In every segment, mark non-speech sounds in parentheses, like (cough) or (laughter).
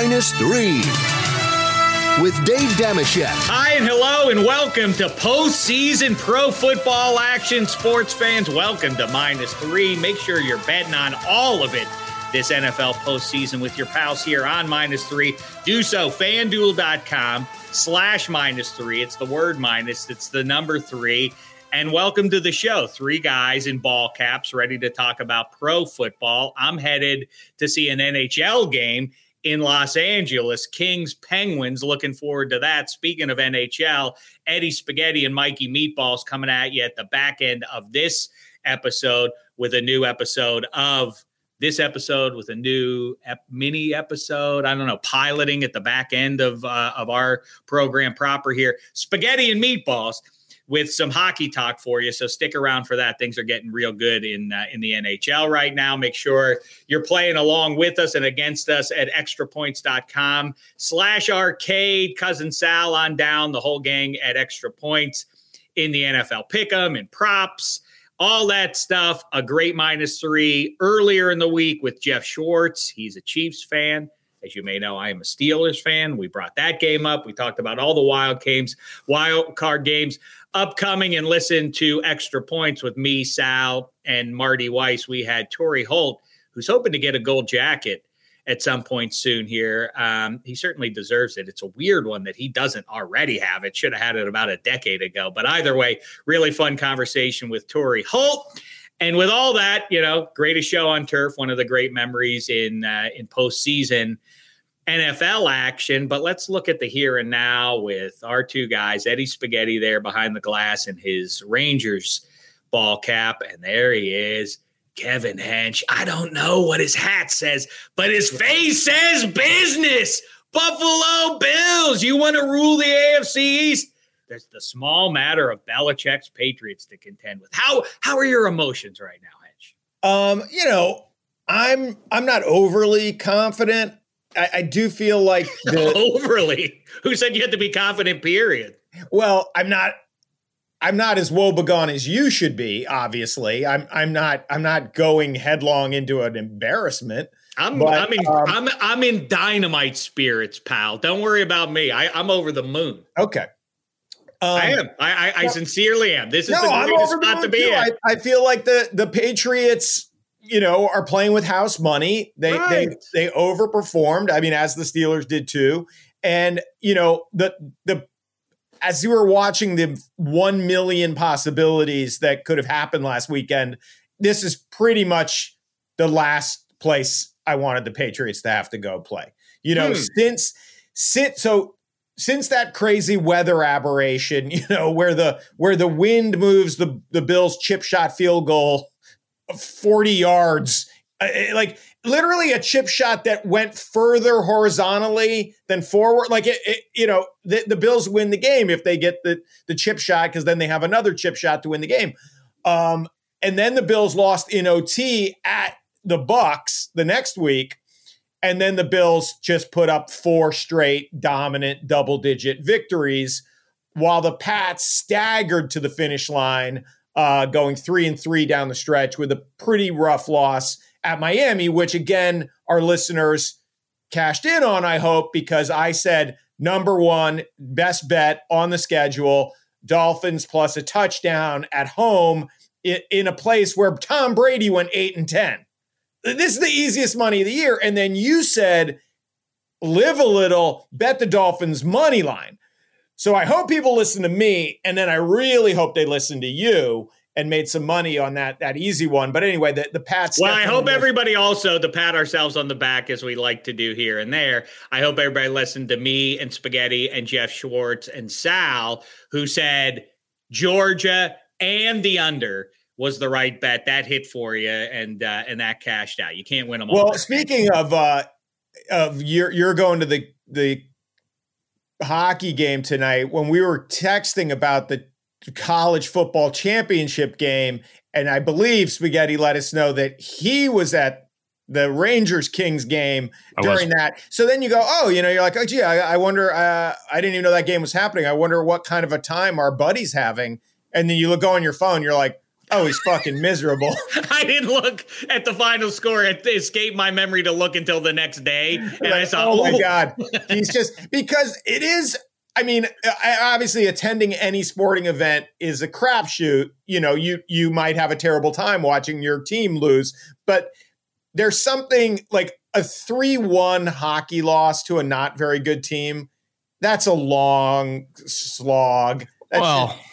minus three with Dave Dameshek. Hi and hello and welcome to postseason pro football action. Sports fans, welcome to minus three. Make sure you're betting on all of it this NFL postseason with your pals here on minus three. Do so, fanduel.com slash minus three. It's the word minus, it's the number three. And welcome to the show. Three guys in ball caps ready to talk about pro football. I'm headed to see an NHL game in Los Angeles. Kings Penguins. Looking forward to that. Speaking of NHL, Eddie Spaghetti and Mikey Meatballs coming at you at the back end of this episode with a new episode of this episode with a new ep- mini episode. I don't know, piloting at the back end of uh, of our program proper here. Spaghetti and Meatballs with some hockey talk for you. So stick around for that. Things are getting real good in uh, in the NHL right now. Make sure you're playing along with us and against us at extrapoints.com slash arcade. Cousin Sal on down, the whole gang at extra points in the NFL pick'em and props. All that stuff, a great minus three earlier in the week with Jeff Schwartz. He's a Chiefs fan. As you may know, I am a Steelers fan. We brought that game up. We talked about all the wild games, wild card games upcoming, and listen to extra points with me, Sal, and Marty Weiss. We had Torry Holt, who's hoping to get a gold jacket at some point soon here. Um, he certainly deserves it. It's a weird one that he doesn't already have. It should have had it about a decade ago. But either way, really fun conversation with Torry Holt. And with all that, you know, greatest show on turf, one of the great memories in uh, in postseason NFL action. But let's look at the here and now with our two guys, Eddie Spaghetti there behind the glass in his Rangers ball cap, and there he is. Kevin Hench. I don't know what his hat says, but his face says business. Buffalo Bills. You want to rule the AFC East? There's the small matter of Belichick's Patriots to contend with. How how are your emotions right now, Hench? Um, you know, I'm I'm not overly confident. I, I do feel like (laughs) the, overly. Who said you had to be confident? Period. Well, I'm not. I'm not as woebegone as you should be. Obviously, I'm. I'm not. I'm not going headlong into an embarrassment. I'm. But, I'm in. Um, I'm. I'm in dynamite spirits, pal. Don't worry about me. I, I'm over the moon. Okay. Um, I am. I, I, I, sincerely am. This is no, the greatest spot to be in. I, I, feel like the the Patriots, you know, are playing with house money. They right. they they overperformed. I mean, as the Steelers did too. And you know, the the as you were watching the one million possibilities that could have happened last weekend, this is pretty much the last place I wanted the Patriots to have to go play. You know, hmm. since since so since that crazy weather aberration, (laughs) you know, where the where the wind moves the the Bills chip shot field goal 40 yards, uh, uh, like literally a chip shot that went further horizontally than forward. Like it, it you know, the, the Bills win the game if they get the the chip shot because then they have another chip shot to win the game. Um, and then the Bills lost in OT at the Bucks the next week and then the Bills just put up four straight dominant double digit victories while the Pats staggered to the finish line, uh, going three and three down the stretch with a pretty rough loss at Miami, which again, our listeners cashed in on, I hope, because I said number one, best bet on the schedule, Dolphins plus a touchdown at home in a place where Tom Brady went eight and 10 this is the easiest money of the year. And then you said, live a little, bet the Dolphins money line. So I hope people listen to me, and then I really hope they listen to you and made some money on that that easy one. But anyway, the the Pats. Well, I hope everybody also to pat ourselves on the back as we like to do here and there. I hope everybody listened to me and Spaghetti and Jeff Schwartz and Sal, who said Georgia and the under was the right bet. That hit for you, and uh, and that cashed out. You can't win them all. Well, speaking of uh, of you're you're going to the the hockey game tonight. When we were texting about the college football championship game, and I believe Spaghetti let us know that he was at the Rangers Kings game during that. So then you go, oh, you know, you're like, oh, gee, I, I wonder. Uh, I didn't even know that game was happening. I wonder what kind of a time our buddy's having. And then you look go on your phone, you're like, Oh, he's fucking miserable. (laughs) I didn't look at the final score. It escaped my memory to look until the next day, and like, I saw. Oh my oh. god, he's just because it is. I mean, uh, obviously, attending any sporting event is a crapshoot. You know, you you might have a terrible time watching your team lose, but there's something like a three-one hockey loss to a not very good team. That's a long slog. That's well. Just,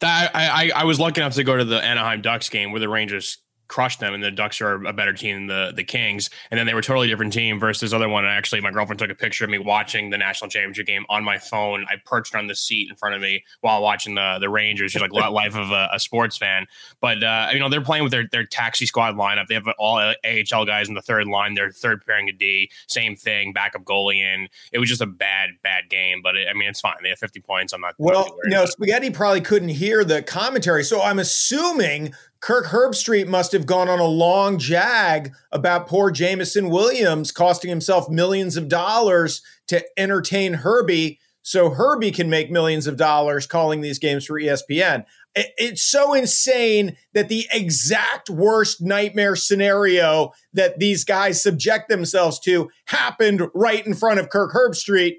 that I, I I was lucky enough to go to the Anaheim Ducks game where the Rangers crushed them, and the Ducks are a better team than the the Kings. And then they were a totally different team versus this other one. And actually, my girlfriend took a picture of me watching the national championship game on my phone. I perched on the seat in front of me while watching the the Rangers. She's like (laughs) life of a, a, sports fan. But uh, you know, they're playing with their their taxi squad lineup. They have all AHL guys in the third line. They're third pairing a D. Same thing, backup goalie in. It was just a bad bad game. But it, I mean, it's fine. They have 50 points. I'm not. Well, no, Spaghetti probably couldn't hear the commentary, so I'm assuming Kirk Herbstreit must have gone on a long jag about poor Jameson Williams costing himself millions of dollars to entertain Herbie so Herbie can make millions of dollars calling these games for ESPN. It's so insane that the exact worst nightmare scenario that these guys subject themselves to happened right in front of Kirk Herbstreit.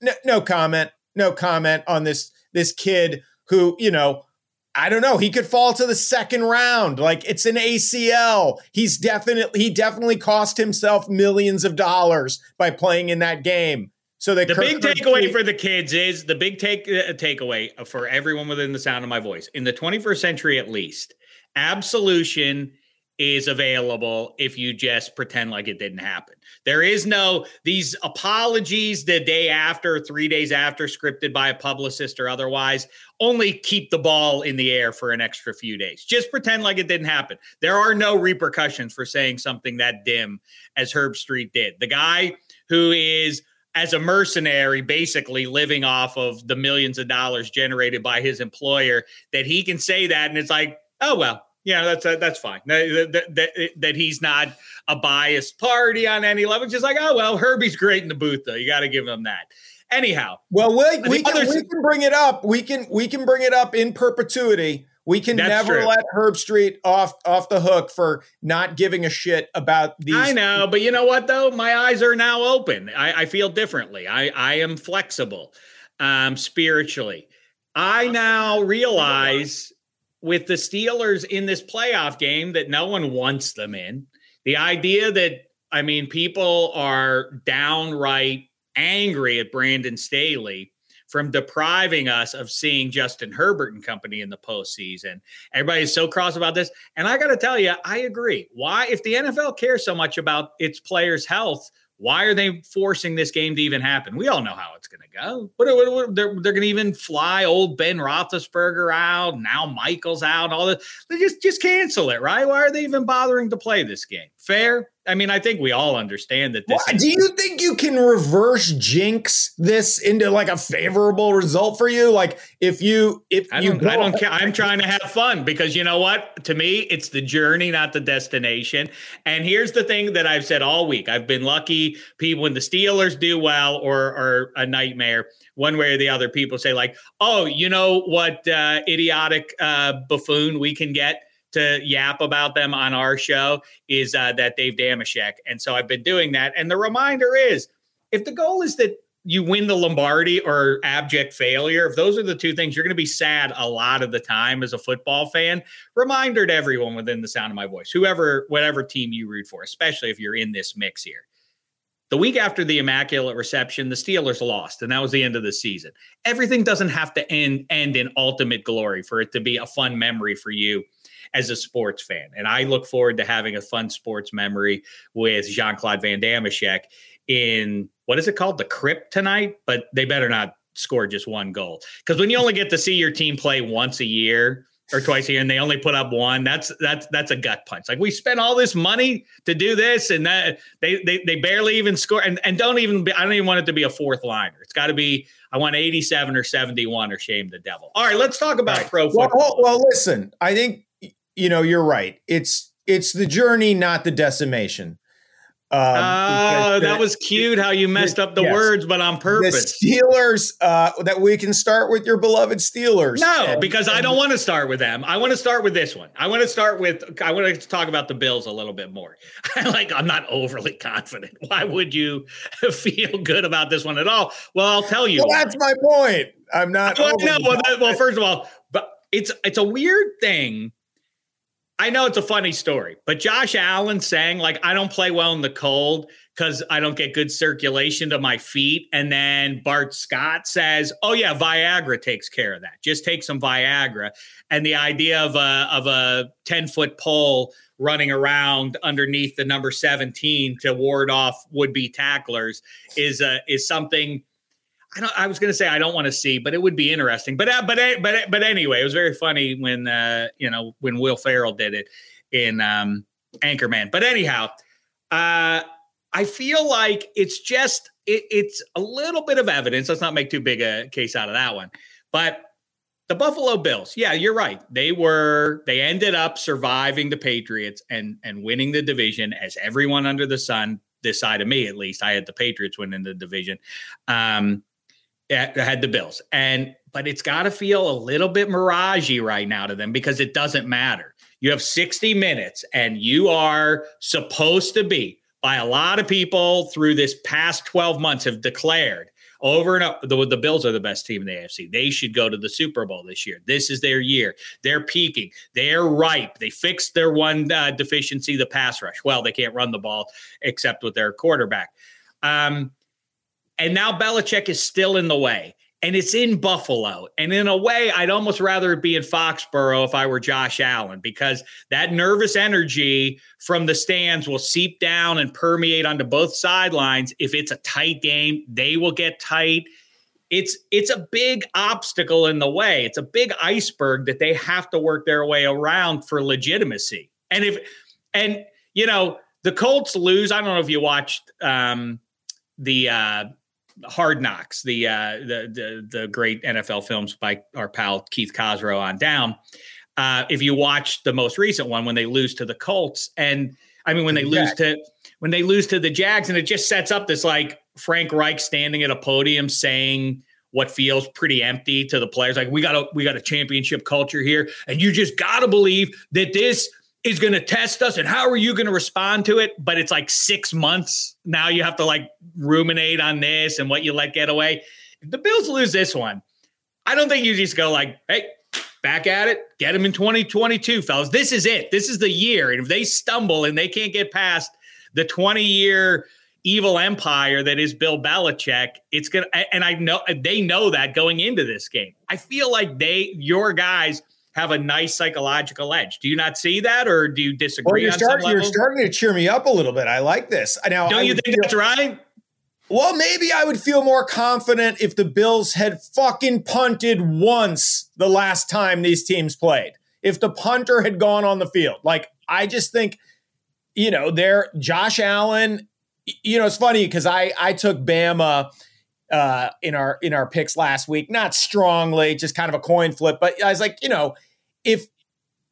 No, no comment. No comment on this this kid who, you know, I don't know. He could fall to the second round. Like it's an ACL. He's definitely he definitely cost himself millions of dollars by playing in that game. So the big takeaway for the kids is the big take uh, takeaway for everyone within the sound of my voice in the 21st century at least. Absolution is available if you just pretend like it didn't happen. There is no these apologies the day after, three days after, scripted by a publicist or otherwise. Only keep the ball in the air for an extra few days. Just pretend like it didn't happen. There are no repercussions for saying something that dim as Herbstreit did. The guy who is as a mercenary, basically living off of the millions of dollars generated by his employer, that he can say that, and it's like, oh well, yeah, that's uh, that's fine. That, that, that, that, he's not a biased party on any level. Just like, oh well, Herbie's great in the booth, though. You got to give him that. Anyhow, well, we, we can, we can bring it up. We can we can bring it up in perpetuity. We can never true. let Herbstreit off off the hook for not giving a shit about these. I know, but you know what though? My eyes are now open. I, I feel differently. I I am flexible, um, spiritually. I now realize with the Steelers in this playoff game that no one wants them in. The idea that, I mean, people are downright angry at Brandon Staley from depriving us of seeing Justin Herbert and company in the postseason. Everybody's so cross about this. And I got to tell you, I agree. Why, if the NFL cares so much about its players' health, why are they forcing this game to even happen? We all know how it's going to go. What, what, what, they're, they're going to even fly old Ben Roethlisberger out. Now Michael's out. All this. They just just cancel it, right? Why are they even bothering to play this game? Fair. I mean, I think we all understand that this. do you think you can reverse jinx this into like a favorable result for you? Like if you if I you don't, I don't care. I'm (laughs) trying to have fun because you know what? To me, it's the journey, not the destination. And here's the thing that I've said all week. I've been lucky. People when the Steelers do well or or a nightmare, one way or the other, people say like, "Oh, you know what? Uh, idiotic uh, buffoon we can get." To yap about them on our show is uh, that Dave Dameshek. And so I've been doing that. And the reminder is if the goal is that you win the Lombardi or abject failure, if those are the two things, you're going to be sad a lot of the time as a football fan. Reminder to everyone within the sound of my voice, whoever, whatever team you root for, especially if you're in this mix here. The week after the Immaculate Reception, the Steelers lost, and that was the end of the season. Everything doesn't have to end end in ultimate glory for it to be a fun memory for you as a sports fan. And I look forward to having a fun sports memory with Jean Claude Van Dameshek in what is it called? The Crypt tonight, but they better not score just one goal. Because when you only get to see your team play once a year, or twice a year and they only put up one that's that's that's a gut punch like we spent all this money to do this and that they they, they barely even score and, and don't even be, i don't even want it to be a fourth liner it's got to be i want 87 or 71 or shame the devil all right let's talk about right. pro football well, well, well listen i think you know, you're right. It's it's the journey, not the decimation. Um, oh, that was cute how you messed up the yes. words, but on purpose. The Steelers, uh, that we can start with your beloved Steelers. No, and, because and, I don't want to start with them. I want to start with this one. I want to start with, I want to talk about the Bills a little bit more. (laughs) like, I'm not overly confident. (laughs) Why would you (laughs) feel good about this one at all? Well, I'll tell you. Well, that's my point. I'm not. Well, no, well, that, well, first of all, but it's it's a weird thing I know it's a funny story, but Josh Allen saying, like, I don't play well in the cold because I don't get good circulation to my feet. And then Bart Scott says, Oh, yeah, Viagra takes care of that. Just take some Viagra. And the idea of a, of a 10 foot pole running around underneath the number 17 to ward off would be tacklers is, uh, is something I don't. I was going to say I don't want to see, but it would be interesting. But uh, but uh, but uh, but anyway, it was very funny when uh, you know when Will Ferrell did it in um, Anchorman. But anyhow, uh, I feel like it's just it, it's a little bit of evidence. Let's not make too big a case out of that one. But the Buffalo Bills, yeah, you're right. They were they ended up surviving the Patriots and and winning the division as everyone under the sun this side of me at least. I had the Patriots winning the division. Um, had the Bills. And but it's got to feel a little bit miragey right now to them because it doesn't matter. You have 60 minutes and you are supposed to be by a lot of people through this past 12 months have declared over and up the, the Bills are the best team in the AFC. They should go to the Super Bowl this year. This is their year. They're peaking. They're ripe. They fixed their one uh, deficiency, the pass rush. Well, they can't run the ball except with their quarterback. Um, and now Belichick is still in the way. And it's in Buffalo. And in a way, I'd almost rather it be in Foxborough if I were Josh Allen, because that nervous energy from the stands will seep down and permeate onto both sidelines. If it's a tight game, they will get tight. It's it's a big obstacle in the way. It's a big iceberg that they have to work their way around for legitimacy. And if and you know, the Colts lose. I don't know if you watched um the uh Hard Knocks, the, uh, the the the great NFL films by our pal Keith Cossrow on down. Uh, if you watch the most recent one when they lose to the Colts, and I mean when they lose to when they lose to the Jags, and it just sets up this like Frank Reich standing at a podium saying what feels pretty empty to the players, like we got a we got a championship culture here, and you just got to believe that this is going to test us and how are you going to respond to it? But it's like six months. Now you have to like ruminate on this and what you let get away. If the bills lose this one. I don't think you just go like hey back at it. Get them in 2022 fellas. This is it. This is the year. And if they stumble and they can't get past the 20 year evil empire that is bill belichick it's gonna and i know they know that going into this game. I feel like they your guys have a nice psychological edge. Do you not see that, or do you disagree? Well, you're, starting, you're starting to cheer me up a little bit. I like this. Now, don't you think feel, that's right? Well, maybe I would feel more confident if the Bills had fucking punted once the last time these teams played. If the punter had gone on the field, like I just think, you know, there, Josh Allen. You know, it's funny because I I took Bama uh, in our in our picks last week. Not strongly, just kind of a coin flip. But I was like, you know, if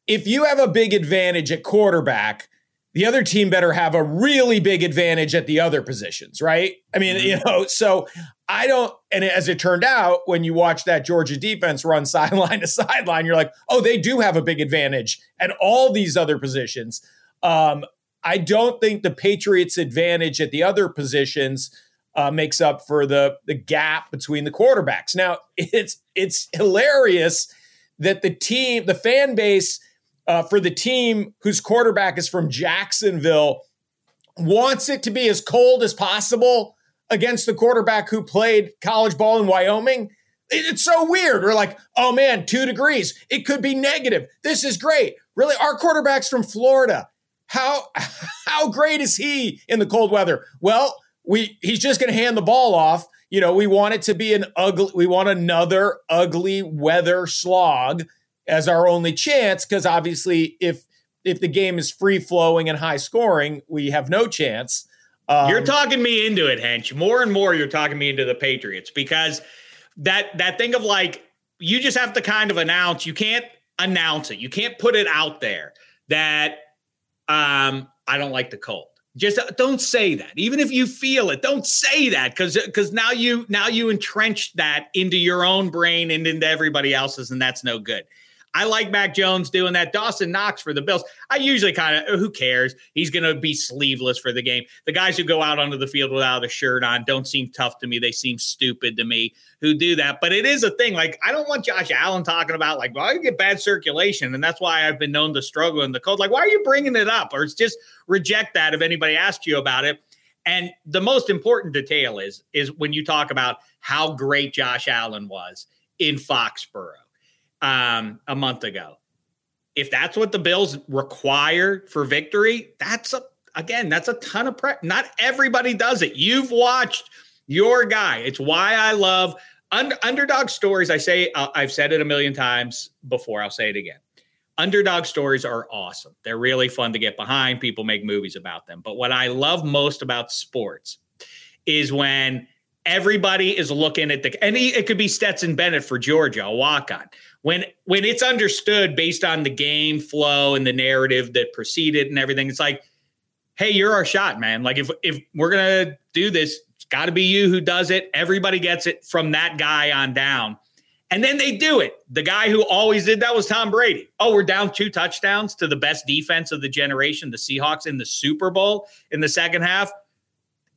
if you have a big advantage at quarterback, the other team better have a really big advantage at the other positions, right? I mean, mm-hmm. you know, so I don't. And as it turned out, when you watch that Georgia defense run (laughs) sideline to sideline, you're like, oh, they do have a big advantage at all these other positions. Um, I don't think the Patriots' advantage at the other positions uh, makes up for the the gap between the quarterbacks. Now (laughs) it's it's hilarious that the team, the fan base uh, for the team whose quarterback is from Jacksonville, wants it to be as cold as possible against the quarterback who played college ball in Wyoming. It's so weird. We're like, oh man, two degrees. It could be negative. This is great. Really, our quarterback's from Florida. How (laughs) how great is he in the cold weather? Well, we he's just going to hand the ball off. You know, we want it to be an ugly. We want another ugly weather slog as our only chance because obviously, if if the game is free flowing and high scoring, we have no chance. Um, you're talking me into it, Hench. More and more, you're talking me into the Patriots because that that thing of like you just have to kind of announce. You can't announce it. You can't put it out there that um, I don't like the cold. Just uh, don't say that. Even if you feel it, don't say that because because now you now you entrench that into your own brain and into everybody else's, and that's no good. I like Mac Jones doing that. Dawson Knox for the Bills. I usually kind of, uh, who cares? He's going to be sleeveless for the game. The guys who go out onto the field without a shirt on don't seem tough to me. They seem stupid to me who do that. But it is a thing. Like, I don't want Josh Allen talking about, like, well, I get bad circulation. And that's why I've been known to struggle in the cold. Like, why are you bringing it up? Or it's just reject that if anybody asks you about it. And the most important detail is is when you talk about how great Josh Allen was in Foxborough um, a month ago. If that's what the Bills require for victory, that's a again, that's a ton of prep. Not everybody does it. You've watched your guy. It's why I love under, underdog stories. I say uh, I've said it a million times before. I'll say it again. Underdog stories are awesome. They're really fun to get behind. People make movies about them. But what I love most about sports is when everybody is looking at the and he, it could be Stetson Bennett for Georgia, a walk on when when it's understood based on the game flow and the narrative that preceded and everything, it's like, hey, you're our shot, man. Like if if we're gonna do this, it's got to be you who does it. Everybody gets it from that guy on down. And then they do it. The guy who always did that was Tom Brady. Oh, we're down two touchdowns to the best defense of the generation, the Seahawks in the Super Bowl in the second half.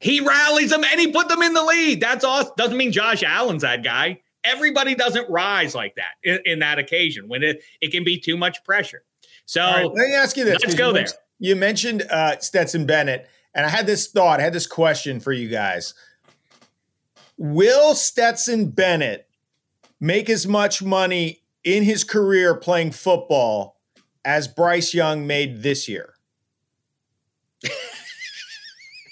He rallies them and he put them in the lead. That's awesome. Doesn't mean Josh Allen's that guy everybody doesn't rise like that in, in that occasion when it, it can be too much pressure. So right, let me ask you this. Let's go you there. You mentioned uh, Stetson Bennett, and I had this thought, I had this question for you guys. Will Stetson Bennett make as much money in his career playing football as Bryce Young made this year? (laughs)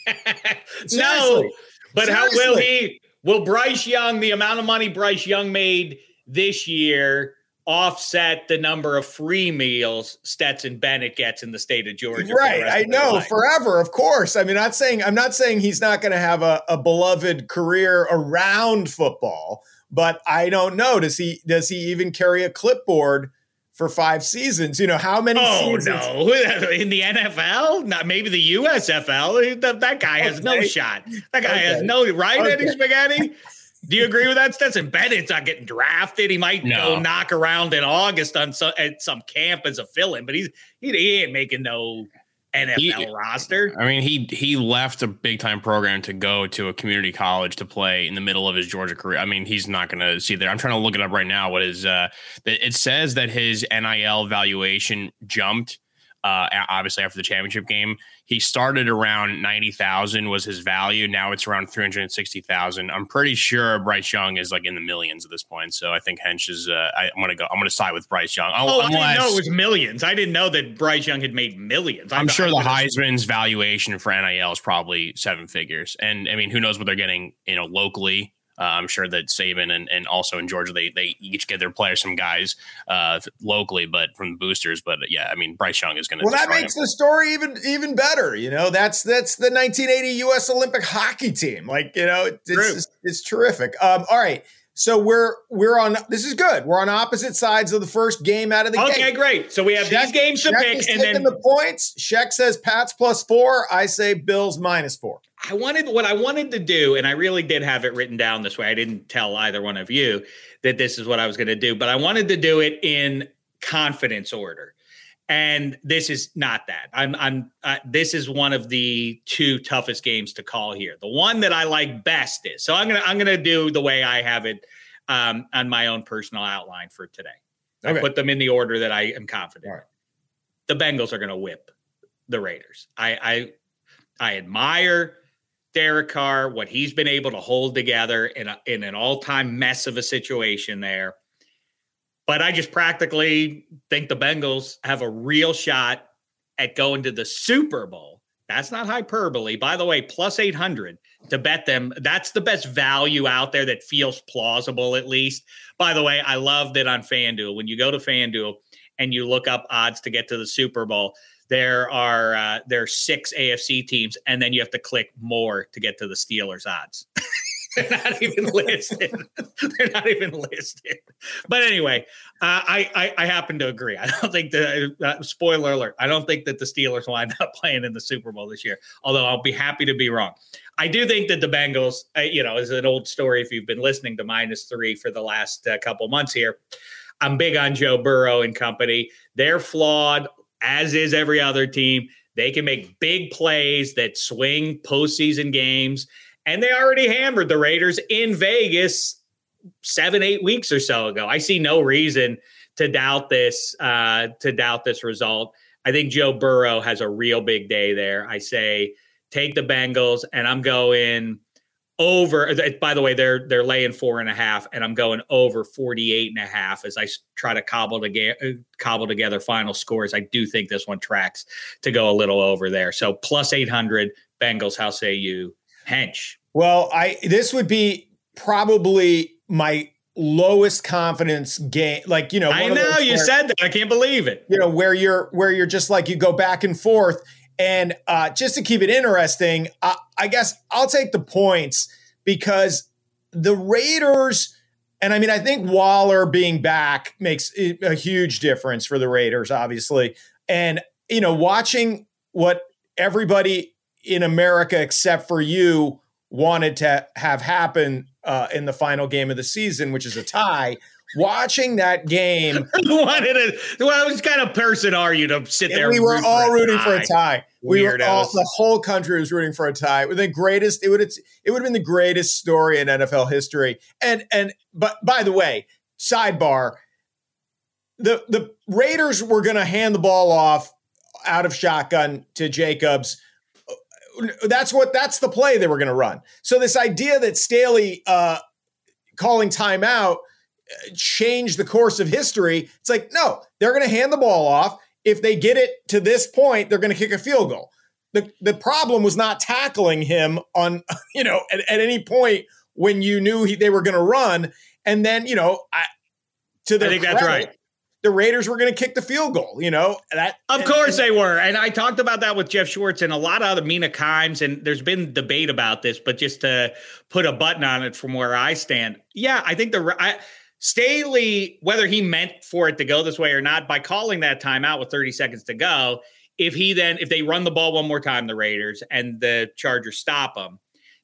(laughs) no, but Seriously. how will he? Will Bryce Young, the amount of money Bryce Young made this year, offset the number of free meals Stetson Bennett gets in the state of Georgia? Right. I know forever, of course. I mean, not saying I'm not saying he's not going to have a, a beloved career around football, but I don't know. Does he does he even carry a clipboard? For five seasons. You know how many? Oh seasons? no! (laughs) In the NFL, not maybe the USFL. That, that guy has okay. no shot. That guy okay. has no right. Okay. Eddie Spaghetti. Do you agree with that, Stetson? Bennett's not getting drafted. He might no. go knock around in August on some, at some camp as a fill-in, but he's he, he ain't making no NFL he, roster. I mean, he he left a big time program to go to a community college to play in the middle of his Georgia career. I mean, he's not going to see there. I'm trying to look it up right now. What is uh? It says that his NIL valuation jumped uh, obviously after the championship game. He started around 90,000 was his value. Now it's around 360,000. I'm pretty sure Bryce Young is like in the millions at this point. So I think Hench is, uh, I, am going to go, I'm going to side with Bryce Young. Oh, unless, I didn't know it was millions. I didn't know that Bryce Young had made millions. I'm, I'm sure the Heisman's valuation for NIL is probably seven figures. And I mean, who knows what they're getting, you know, locally uh, I'm sure that Saban and, and also in Georgia, they they each get their players some guys uh, locally, but from the boosters. But yeah, I mean, Bryce Young is going to. Well, that makes him. the story even even better. You know, that's that's the 1980 U.S. Olympic hockey team. Like you know, it's it's, it's terrific. Um, all right. So we're we're on. This is good. We're on opposite sides of the first game out of the okay, game. Okay, great. So we have Sheck, these games to Sheck pick, and then the points. Sheck says Pats plus four. I say Bills minus four. I wanted what I wanted to do, and I really did have it written down this way. I didn't tell either one of you that this is what I was going to do, but I wanted to do it in confidence order. And this is not that. I'm. I'm. Uh, this is one of the two toughest games to call here. The one that I like best is. So I'm gonna. I'm gonna do the way I have it um, on my own personal outline for today. Okay. I put them in the order that I am confident. Right. The Bengals are going to whip the Raiders. I, I I admire Derek Carr, what he's been able to hold together in, a, in an all time mess of a situation there. But I just practically think the Bengals have a real shot at going to the Super Bowl. That's not hyperbole. By the way, plus 800 to bet them. That's the best value out there that feels plausible, at least. By the way, I love that on FanDuel. When you go to FanDuel and you look up odds to get to the Super Bowl, there are uh, there are six AFC teams, and then you have to click more to get to the Steelers odds. (laughs) (laughs) They're not even listed. (laughs) They're not even listed. But anyway, uh, I, I, I happen to agree. I don't think the uh, spoiler alert. I don't think that the Steelers wind up (laughs) playing in the Super Bowl this year. Although I'll be happy to be wrong. I do think that the Bengals, uh, you know, is an old story. If you've been listening to minus three for the last uh, couple months here, I'm big on Joe Burrow and company. They're flawed, as is every other team. They can make big plays that swing postseason games. And they already hammered the Raiders in Vegas seven, eight weeks or so ago. I see no reason to doubt this, uh, to doubt this result. I think Joe Burrow has a real big day there. I say take the Bengals, and I'm going over by the way they're they're laying four and a half and i'm going over 48 and a half as i try to cobble together uh, cobble together final scores i do think this one tracks to go a little over there so plus 800 bengals how say you hench well i this would be probably my lowest confidence game like you know i know you where, said that. I can't believe it. You know where you're where you're just like you go back and forth. And uh, just to keep it interesting, I, I guess I'll take the points because the Raiders, and I mean, I think Waller being back makes a huge difference for the Raiders, obviously. And, you know, watching what everybody in America except for you wanted to have happen uh, in the final game of the season, which is a tie watching that game. (laughs) wanted a, well, what kind of person are you to sit there? We were all rooting for a tie. We were all the whole country was rooting for a tie. The greatest it would it would have been the greatest story in NFL history. And and but by the way, sidebar, the the Raiders were going to hand the ball off out of shotgun to Jacobs. That's what that's the play they were going to run. So this idea that Staley uh, calling timeout changed the course of history. It's like, no, they're going to hand the ball off. If they get it to this point, they're going to kick a field goal. The, the problem was not tackling him on, (laughs) you know, at, at any point when you knew he, they were going to run. And then, you know, I, to the I think credit, that's right. The Raiders were going to kick the field goal, you know. That of and, course and, they were, and I talked about that with Jeff Schwartz and a lot of other Mina Kimes, and there's been debate about this. But just to put a button on it from where I stand, yeah, I think the I, Staley, whether he meant for it to go this way or not, by calling that timeout with 30 seconds to go, if he then, if they run the ball one more time, the Raiders and the Chargers stop them,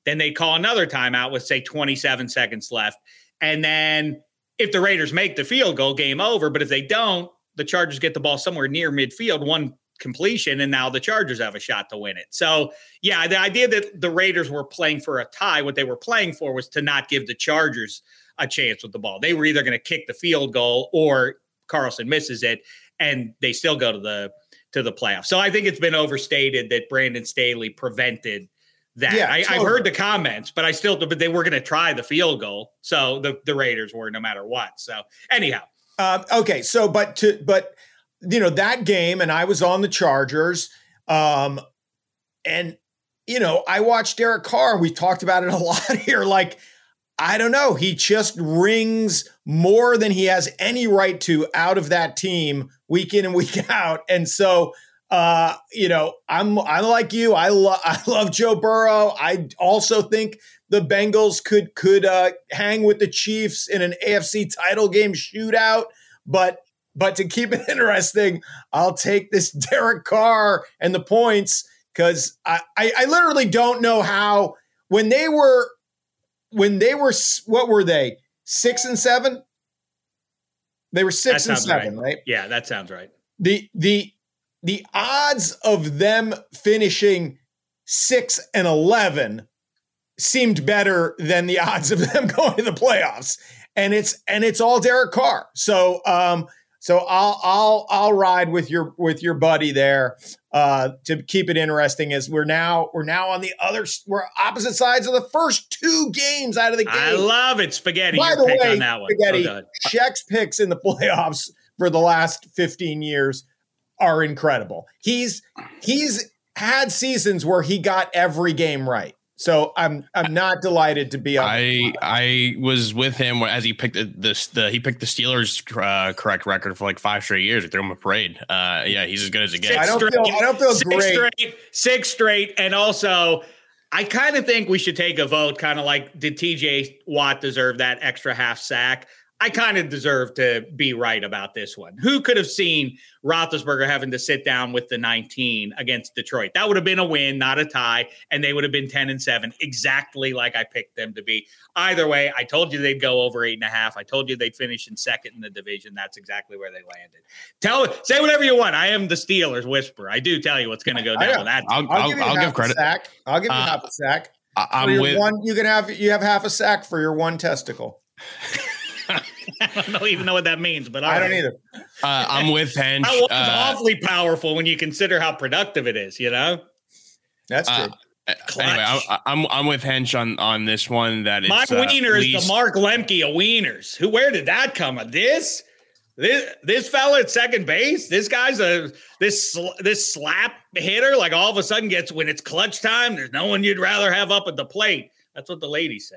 then they call another timeout with, say, 27 seconds left. And then if the Raiders make the field goal, game over. But if they don't, the Chargers get the ball somewhere near midfield, one completion, and now the Chargers have a shot to win it. So, yeah, the idea that the Raiders were playing for a tie, what they were playing for was to not give the Chargers a chance with the ball. They were either going to kick the field goal or Carlson misses it, and they still go to the to the playoffs. So I think it's been overstated that Brandon Staley prevented that. Yeah, I, have heard the comments, but I still but they were going to try the field goal. So the the Raiders were no matter what. So anyhow, um, okay. So but to but you know that game, and I was on the Chargers, um, and you know I watched Derek Carr. We talked about it a (laughs) lot here, like I don't know. He just rings more than he has any right to out of that team week in and week (laughs) out. And so, uh, you know, I'm I'm like you. I love (laughs) I love Joe Burrow. I also think the Bengals could could uh, hang with the Chiefs in an AFC title game shootout. But but to keep it (laughs) interesting, I'll take this (laughs) Derek Carr and the points because I, I I literally don't know how when they were when they were what were they six and seven? They were six and seven, right. right? Yeah, that sounds right. The the the odds of them finishing six and eleven seemed better than the odds of them (laughs) going to the playoffs. And it's and it's all Derek Carr. So um so I'll I'll I'll ride with your with your buddy there uh, to keep it interesting. As we're now we're now on the other we're opposite sides of the first two games out of the game. I love it, spaghetti. By the way, on that one. spaghetti oh, Sheck's picks in the (laughs) playoffs for the last fifteen years are incredible. He's he's had seasons where he got every game right. So I'm I'm not delighted to be on. I I was with him as he picked the, the, the he picked the Steelers uh, correct record for like five straight years. He threw him a parade. Uh, yeah, he's as good as it gets. I don't feel I don't feel six great. Straight, six straight, and also I kind of think we should take a vote, kind of like did TJ Watt deserve that extra half sack? I kind of deserve to be right about this one. Who could have seen Roethlisberger having to sit down with the 19 against Detroit? That would have been a win, not a tie, and they would have been 10 and 7, exactly like I picked them to be. Either way, I told you they'd go over eight and a half. I told you they'd finish in second in the division. That's exactly where they landed. Tell say whatever you want. I am the Steelers whisper. I do tell you what's going to go down with that. I'll, I'll, I'll, I'll give credit. Sack. I'll give you uh, half a sack. I, am with one. You can have you have half a sack for your one testicle. (laughs) (laughs) I don't even know what that means, but I don't either. Uh, I'm with Hench. That was uh, awfully powerful when you consider how productive it is. You know, that's uh, good. Uh, anyway, I, I'm I'm with Hench on on this one. That my uh, wiener is the Mark Lemke of wieners. Who? Where did that come? Of this? This this fella at second base, this guy's a this this slap hitter. Like all of a sudden gets when it's clutch time. There's no one you'd rather have up at the plate. That's what the ladies say.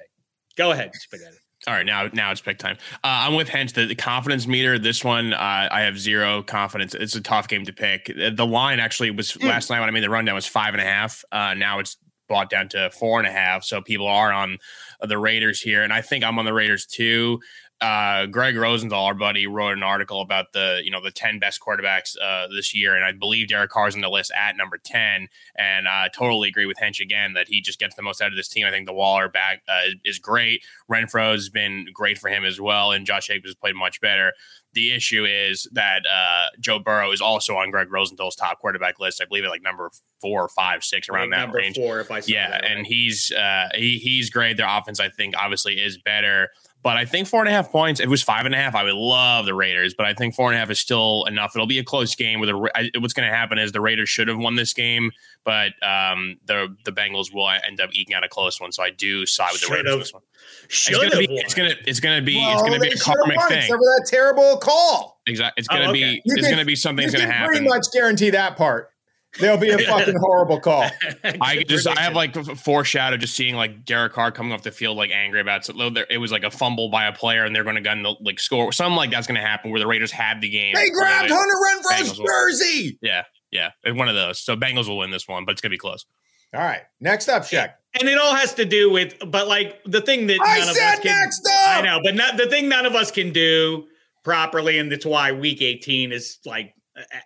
Go ahead, spaghetti. All right, now now it's pick time. Uh, I'm with Hench. The, the confidence meter. This one, uh, I have zero confidence. It's a tough game to pick. The line actually was mm. last night when I made the rundown was five and a half. Uh, now it's brought down to four and a half. So people are on the Raiders here, and I think I'm on the Raiders too uh, Greg Rosenthal, our buddy, wrote an article about the you know the ten best quarterbacks uh, this year, and I believe Derek Carr's in the list at number ten. And I uh, totally agree with Hench again that he just gets the most out of this team. I think the Waller back uh, is great. Renfrow's been great for him as well, and Josh Jacobs has played much better. The issue is that uh, Joe Burrow is also on Greg Rosenthal's top quarterback list. I believe at like number four, five, six around that range. Four, if I yeah, that, right. and he's uh, he, he's great. Their offense, I think, obviously is better. But I think four and a half points. If it was five and a half, I would love the Raiders. But I think four and a half is still enough. It'll be a close game. Where the what's going to happen is the Raiders should have won this game, but um, the the Bengals will end up eking out a close one. So I do side with the Raiders. This one. It's gonna, be, it's gonna it's gonna be well, it's gonna be a karmic thing. Except for that terrible call. Exactly. It's gonna oh, okay. be it's can, gonna be something's gonna happen. Pretty much guarantee that part. There'll be a (laughs) fucking horrible call. (laughs) I just I have like a foreshadow just seeing like Derek Carr coming off the field like angry about it. It was like a fumble by a player and they're going to gun the like score. Something like that's going to happen where the Raiders have the game. They grabbed Hunter Renfrow's jersey. Yeah, yeah, It's one of those. So Bengals will win this one, but it's going to be close. All right, next up, check. And it all has to do with, but like the thing that I none said of us can, next up. I know, but not the thing none of us can do properly, and that's why Week 18 is like,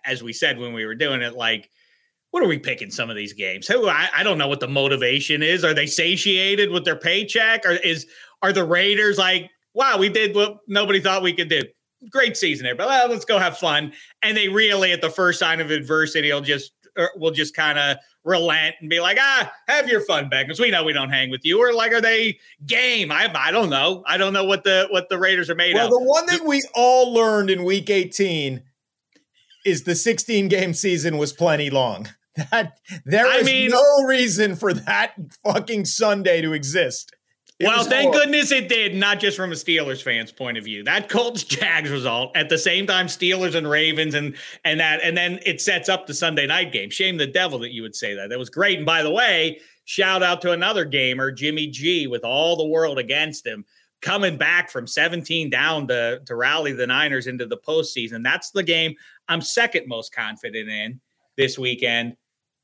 as we said when we were doing it, like what are we picking some of these games? Who I, I, don't know what the motivation is. Are they satiated with their paycheck? Or is are the Raiders like, wow, we did what nobody thought we could do? Great season there, but well, let's go have fun. And they really, at the first sign of adversity, will just er, will just kind of relent and be like, ah, have your fun, Bengals. We know we don't hang with you. Or like, are they game? I I don't know. I don't know what the what the Raiders are made well, of. Well, the one thing we all learned in Week 18 is the 16 game season was plenty long. (laughs) That there I is mean, no reason for that fucking Sunday to exist. It well, thank horrible. goodness it did, not just from a Steelers fan's point of view. That Colts (laughs) Jags result at the same time Steelers and Ravens and and that and then it sets up the Sunday night game. Shame the devil that you would say that. That was great. And by the way, shout out to another gamer, Jimmy G, with all the world against him, coming back from 17 down to to rally the Niners into the postseason. That's the game I'm second most confident in this weekend.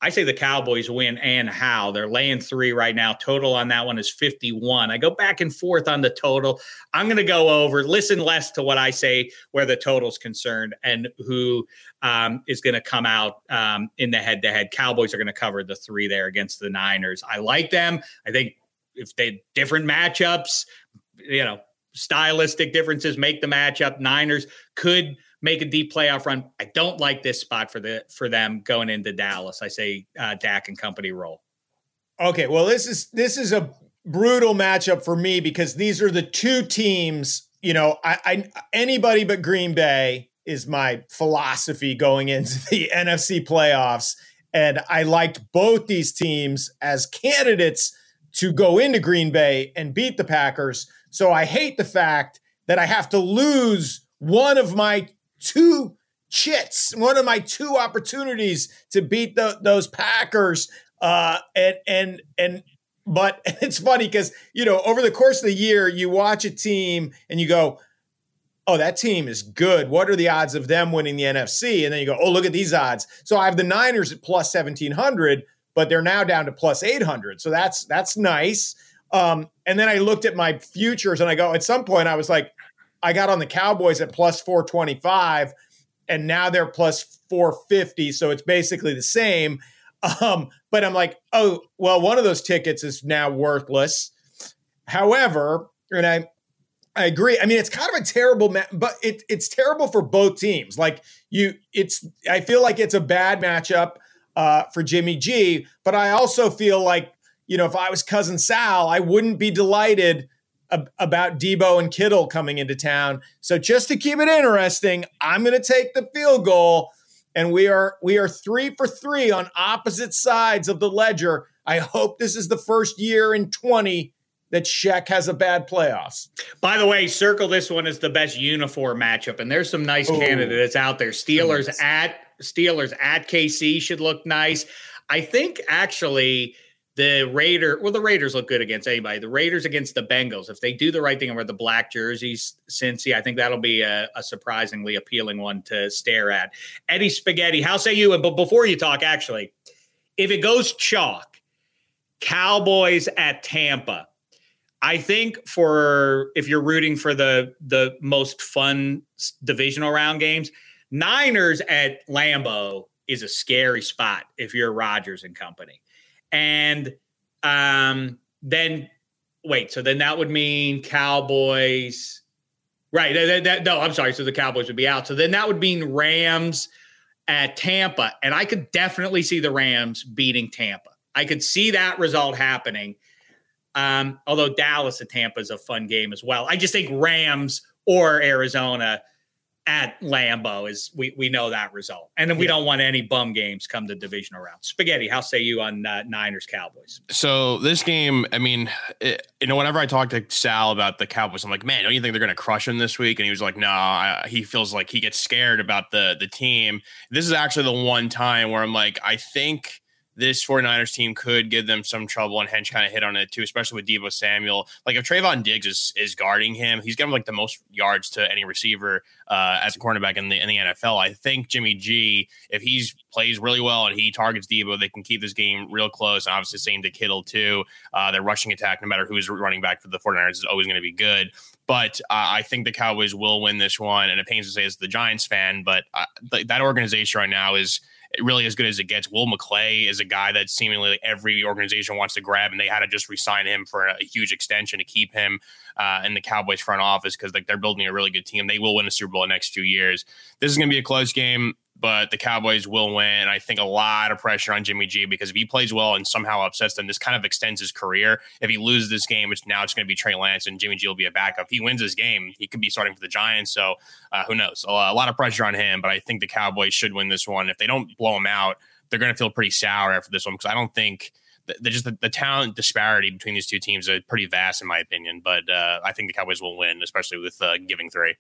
I say the Cowboys win and how. They're laying three right now. Total on that one is 51. I go back and forth on the total. I'm going to go over, listen less to what I say where the total's concerned and who um, is going to come out um, in the head to head. Cowboys are going to cover the three there against the Niners. I like them. I think if they different matchups, you know, stylistic differences make the matchup. Niners could make a deep playoff run. I don't like this spot for the for them going into Dallas. I say uh, Dak and company roll. Okay, well this is this is a brutal matchup for me because these are the two teams. You know, I, I anybody but Green Bay is my philosophy going into the (laughs) NFC playoffs, and I liked both these teams as candidates to go into Green Bay and beat the Packers. So I hate the fact that I have to lose one of my two chits, one of my two opportunities to beat the, those Packers. Uh, and and and but (laughs) it's funny because you know over the course of the year you watch a team and you go, oh that team is good. What are the odds of them winning the NFC? And then you go, oh look at these odds. So I have the Niners at plus seventeen hundred, but they're now down to plus 800. So that's that's nice. Um, and then I looked at my futures and I go, at some point, I was like, I got on the Cowboys at plus 425, and now they're plus 450. So it's basically the same. (laughs) Um, but I'm like, oh, well, one of those tickets is now worthless. However, and I I agree. I mean, it's kind of a terrible, ma- but it, it's terrible for both teams. Like you, it's. I feel like it's a bad matchup uh, for Jimmy G, but I also feel like you know if I was cousin Sal, I wouldn't be delighted ab- about Deebo and Kittle coming into town. So just to keep it interesting, I'm going to take the field goal, and we are we are three for three on opposite sides of the ledger. I hope this is the first year in 20 that Shaq has a bad playoffs. By the way, circle this one as the best uniform matchup, and there's some nice Ooh. candidates out there. Steelers nice. at Steelers at KC should look nice. I think actually the Raider, well, the Raiders look good against anybody. The Raiders against the Bengals, if they do the right thing and wear the black jerseys, Cincy, I think that'll be a, a, surprisingly appealing one to stare at. Eddie Spaghetti, how say you? But before you talk, actually, if it goes chalk, Cowboys at Tampa. I think for if you're rooting for the the most fun divisional round games, Niners at Lambeau is a scary spot if you're Rodgers and company. And um, then wait, so then that would mean Cowboys. Right. That, that, no, I'm sorry. So the Cowboys would be out. So then that would mean Rams at Tampa. And I could definitely see the Rams beating Tampa. I could see that result happening. Um, although Dallas at Tampa is a fun game as well. I just think Rams or Arizona at Lambeau is we we know that result, and then we yeah. don't want any bum games come to divisional round. Spaghetti, how say you on uh, Niners Cowboys? So this game, I mean, it, you know, whenever I talk to Sal about the Cowboys, I'm like, man, don't you think they're going to crush him this week? And he was like, no, nah, he feels like he gets scared about the the team. This is actually the one time where I'm like, I think this 49ers team could give them some trouble, and Hench kind of hit on it too, especially with Deebo Samuel. Like if Trevon Diggs is is guarding him, he's getting like the most yards to any receiver uh, as a cornerback in the in the NFL. I think Jimmy G, if he's plays really well and he targets Deebo, they can keep this game real close. And obviously, same to Kittle too. Uh, their rushing attack, no matter who's running back for the 49ers, is always going to be good. But uh, I think the Cowboys will win this one. And it pains to say as the Giants fan, but uh, th- that organization right now is really as good as it gets. Will McClay is a guy that seemingly every organization wants to grab, and they had to just resign him for a, huge extension to keep him uh, in the Cowboys front office because like they're building a really good team. They will win a Super Bowl the next two years. This is going to be a close game but the Cowboys will win. I think a lot of pressure on Jimmy G because if he plays well and somehow upsets them, this kind of extends his career. If he loses this game, which now it's going to be Trey Lance and Jimmy G will be a backup. If he wins this game, he could be starting for the Giants. So uh, who knows? A, a lot of pressure on him, but I think the Cowboys should win this one. If they don't blow him out, they're going to feel pretty sour after this one because I don't think the, just the, the, talent disparity between these two teams are pretty vast in my opinion. But uh, I think the Cowboys will win, especially with uh, giving three.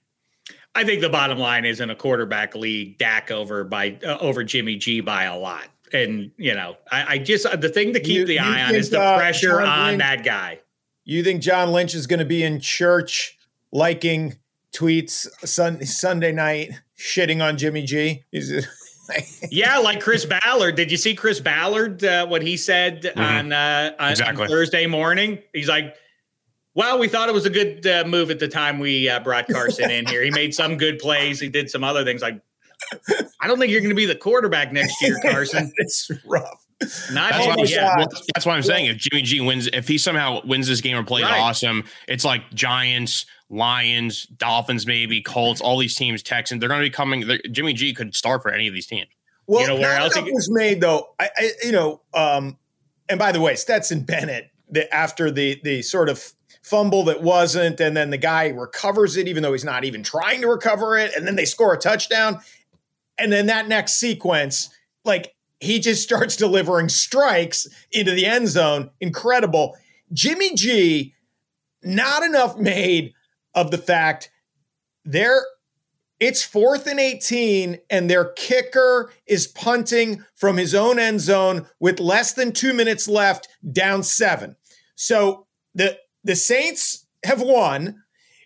I think the bottom line is in a quarterback league, Dak over by uh, over Jimmy G by a lot. And you know, I, I just the thing to keep you, the you eye on is the uh, pressure on Lynch, that guy. You think John Lynch is going to be in church liking tweets sun, Sunday night, shitting on Jimmy G? (laughs) yeah, like Chris Ballard. Did you see Chris Ballard? Uh, what he said mm-hmm. on, uh, on, exactly. on Thursday morning? He's like well, we thought it was a good uh, move at the time we uh, brought Carson in here. He made some good plays. He did some other things. Like, I don't think you're going to be the quarterback next year, (laughs) Carson. it's rough. Not that's, why yeah. well, that's why I'm saying if Jimmy G wins, if he somehow wins this game or plays right. awesome, it's like Giants, Lions, Dolphins, maybe Colts, all these teams, Texans. They're going to be coming. Jimmy G could start for any of these teams. Well, you know where else he, was made though. I, I, you know, um, and by the way, Stetson Bennett, the, after the the sort of fumble that wasn't, and then the guy recovers it, even though he's not even trying to recover it, and then they score a touchdown. And then that next sequence, like he just (laughs) starts delivering strikes into the end zone. Incredible. Jimmy G, not enough made of the fact there it's fourth and 18, and their kicker is punting from his own end zone with less than two minutes left, down seven. So the the Saints have won.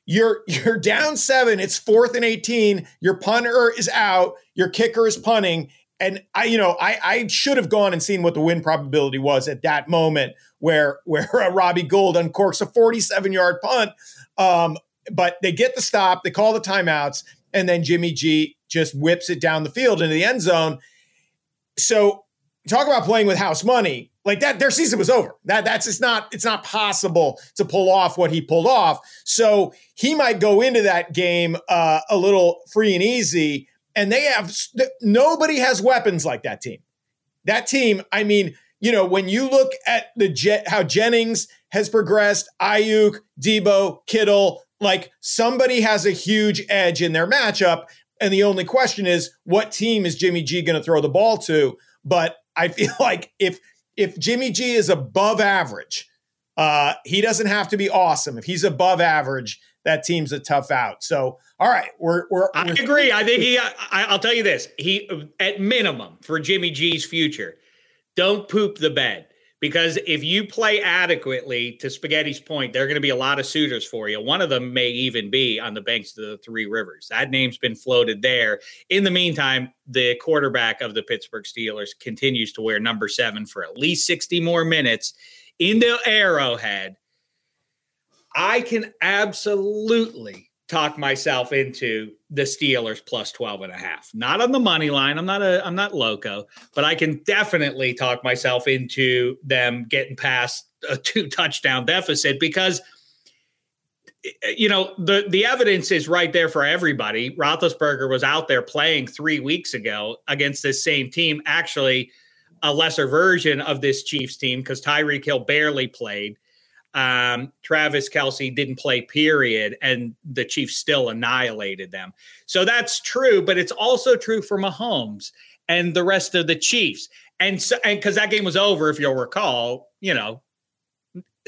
You're you're down seven. It's fourth and 18. Your punter is out. Your kicker is punting. and I, you know, I, I should have gone and seen what the win probability was at that moment where (laughs) where uh, Robbie Gould uncorks a 47 yard punt. Um, but they get the stop, they call the timeouts, and then Jimmy G just whips it down the field into the end zone. So talk about playing with house money like that their season was over. That that's just not it's not possible to pull off what he pulled off. So he might go into that game uh, a little free and easy and they have nobody has weapons like that team. That team i mean you know when you look at the how jennings has progressed Aiyuk Deebo, kittle like somebody has a huge edge in their matchup and the only question is what team is jimmy g going to throw the ball to? But I feel (laughs) like if if Jimmy G is above average, uh, he doesn't have to be awesome. If he's above average, that team's a tough out. So, all right, we're we're. I we're, agree. I think he. I, will tell you this: he, at minimum, for Jimmy G's future, don't poop the bed. Because if you play adequately, to Spaghetti's point, there are going to be a lot of suitors for you. One of them may even be on the banks of the Three Rivers. That name's been floated there. In the meantime, the quarterback of the Pittsburgh Steelers continues to wear number seven for at least 60 more minutes into Arrowhead. I can absolutely talk myself into the Steelers plus 12 and a half. Not on the money line. I'm not a I'm not loco, but I can definitely talk myself into them getting past a two (laughs) touchdown deficit because eh, you know the the evidence is right there for everybody. Roethlisberger was out there playing three weeks ago against this same team, actually a lesser version of this Chiefs team because Tyreek Hill barely played. Um, Travis Kelce didn't play, period, and the Chiefs still annihilated them. So that's true, but it's also true for Mahomes and the rest of the Chiefs. And so, and because that game was over, if you'll recall, you know,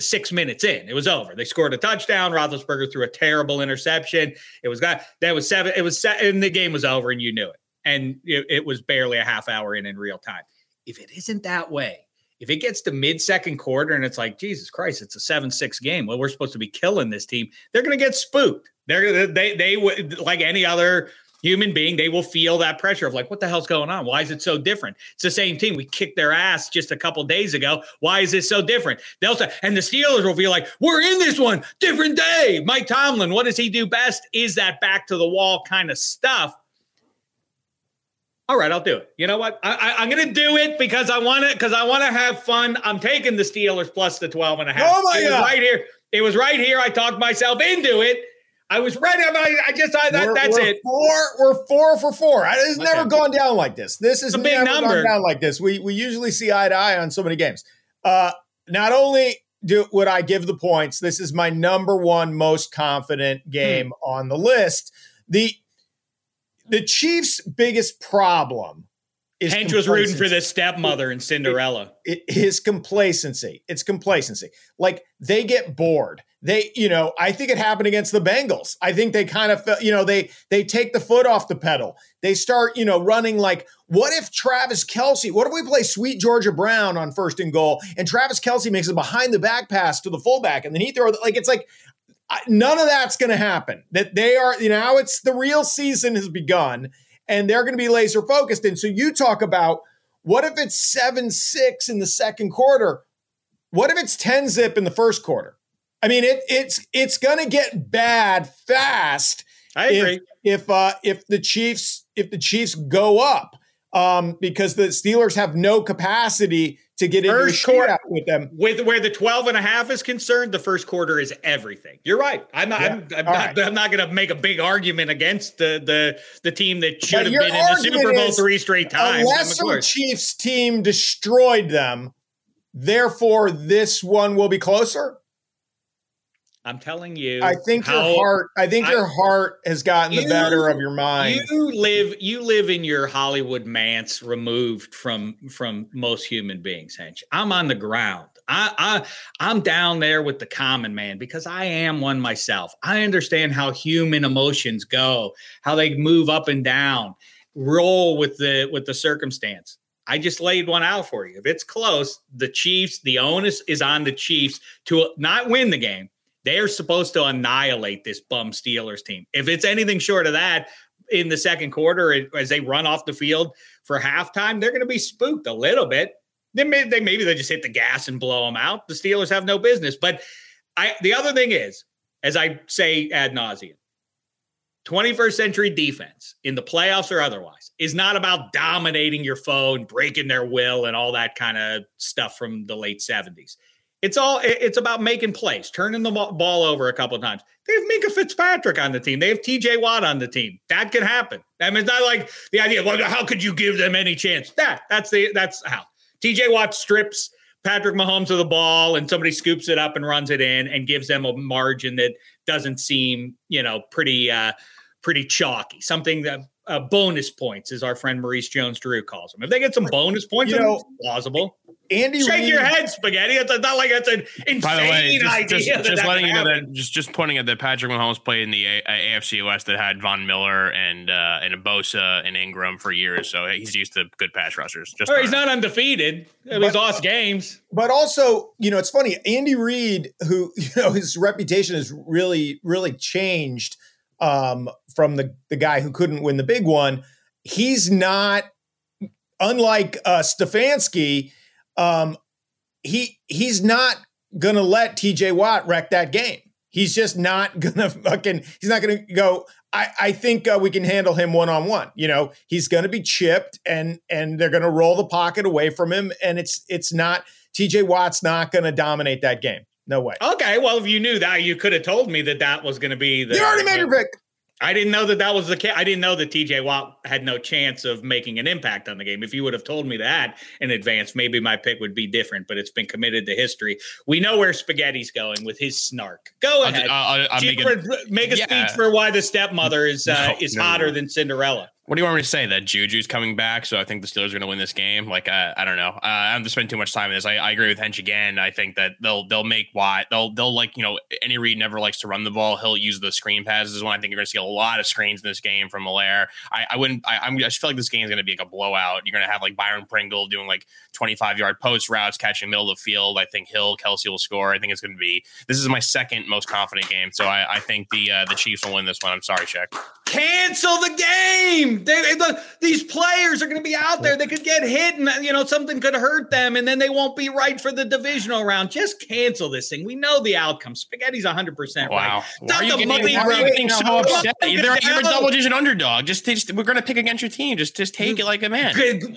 six minutes in, it was over. They scored a touchdown. Roethlisberger threw a terrible interception. It was got that was seven. It was set, and the game was over, and you knew it. And it, it was barely a half hour in in real time. If it isn't that way, if it gets to mid second quarter and it's like Jesus Christ, it's a seven six game. Well, we're supposed to be killing this team. They're going to get spooked. They're they they would like any other human being. They will feel that pressure of like, what the hell's going on? Why is it so different? It's the same team. We kicked their ass just a couple days ago. Why is it so different? They'll say, and the Steelers will be like, we're in this one, different day. Mike Tomlin, what does he do best? Is that back to the wall kind of stuff all right, I'll do it. You know what? I, am going to do it because I want to because I want to have fun. I'm taking the Steelers plus the 12 and a half. Oh my it God. right here. It was right here. I talked myself into it. I was ready. I, I just I, that, we're, that's we're it. Four, we're four for four. It's Okay. never gone down like this. This is a big number. gone down like this. We we usually see eye to eye on so many games. Uh, not only do would I give the points, this is my number one most confident game on the list. The the Chiefs' biggest problem is Hench was rooting for the stepmother in Cinderella. it is complacency. It's complacency. Like they get bored. They, you know, I think it happened against the Bengals. I think they kind of, felt, you know, they they take the foot off the pedal. They start, you know, running like, what if Travis Kelce? What if we play Sweet Georgia Brown on first and goal, and Travis Kelce makes a behind the back pass to the fullback, and then he throws like it's like none of that's going to happen. That they are, you know, now it's the real season has begun, and they're going to be laser focused. And so you talk about what if it's seven six in the second quarter? What if it's ten zip in the first quarter? I mean, it, it's it's going to get bad fast I agree. if if uh, if the Chiefs if the Chiefs go up um, because the Steelers have no capacity to get into First quarter- shootout with them. With where the 12 and a half is concerned, the first quarter is everything. You're right. I'm not, I'm, I'm not, right. I'm not going to make a big argument against the the the team that should have been in the Super Bowl three straight times. I'm lesser. Chiefs team destroyed them. Therefore, this one will be closer. I'm telling you. I think your heart. I think I- your heart has gotten the better of your mind. You live you live in your Hollywood manse removed from from most human beings, Hench. I'm on the ground. I, I I'm down there with the common man because I am one myself. I understand how human emotions go, how they move up and down, roll with the with the circumstance. I just laid one out for you. If it's close, the Chiefs, the onus is on the Chiefs to not win the game. They are supposed to annihilate this bum Steelers team. If it's anything short of that, in the second quarter as they run off the field for halftime, they're going to be spooked a little bit. They may, they maybe they just hit the gas and blow them out. The Steelers have no business. But I the other thing is, as I say ad nauseum, 21st century defense in the playoffs or otherwise is not about dominating your foe and breaking their will and all that kind of stuff from the late 70s. It's all it's about making plays, turning the ball over a couple of times. They have Minkah Fitzpatrick on the team. They have TJ Watt on the team. That can happen. I mean, it's not like the idea, well, how could you give them any chance? That that's the that's how. TJ Watt strips Patrick Mahomes of the ball and somebody scoops it up and runs it in and gives them a margin that doesn't seem, you know, pretty uh pretty chalky. Something that uh, bonus points, as our friend Maurice Jones Drew calls them. If they get some bonus points, you know, plausible. Andy, shake Reid, your head, spaghetti. It's not like it's an insane By the way, just, idea. Just, just letting you know that just just pointing at that Patrick Mahomes played in the a- AFC West that had Von Miller and uh, and Bosa and Ingram for years, so he's used to good pass rushers. Just he's not undefeated. But, he's lost games, but also you know it's funny. Andy Reid, who (laughs) you know his reputation has really really changed um, from the the guy who couldn't win the big one he's not unlike uh, Stefanski. Um, he he's not gonna let TJ Watt wreck that game. He's just not (laughs) gonna fucking. He's not gonna go. I I think uh, we can handle him one on one. You know, he's gonna be chipped, and and they're gonna roll the pocket away from him, and it's it's not TJ Watt's not gonna dominate that game. No way. Okay, well, if you knew that, you could have told me that that was going to be the. You already made your pick. I didn't know that that was the case. I didn't know that TJ Watt had no chance of making an impact on the game. If you would have told me that in advance, maybe my pick would be different. But it's been committed to history. We know where Spaghetti's going with his snark. Go ahead, I'll, I'll, I'll make, for, make, a yeah. speech for why the stepmother is uh, no, is no, hotter no. than Cinderella. What do you want me to say? That Juju's coming back, so I think the Steelers are going to win this game. Like uh, I don't know. Uh, I don't have to spend too much time in this. I, I, agree with Hench again. I think that they'll they'll make Watt. They'll they'll like you know Andy Reid never likes to run the ball. He'll use the screen passes. One I think you're going to see a lot of screens in this game from Malaire. I, I wouldn't. I, I'm, I just feel like this game is going to be like a blowout. You're going to have like Byron Pringle doing like 25 yard post routes, catching middle of the field. I think Hill Kelce will score. I think it's going to be. This is my second most confident game, so I, I think the uh, the Chiefs will win this one. I'm sorry, Check. Cancel the game. They, they, the, these players are going to be out there. They could get hit, and you know something could hurt them, and then they won't be right for the divisional round. Just cancel this thing. We know the outcome. Spaghetti's 100 percent right. Wow. Why are, you getting, why are you getting so upset? You're, you're a double digit underdog. Just, just we're going to pick against your team. Just just take it like a man.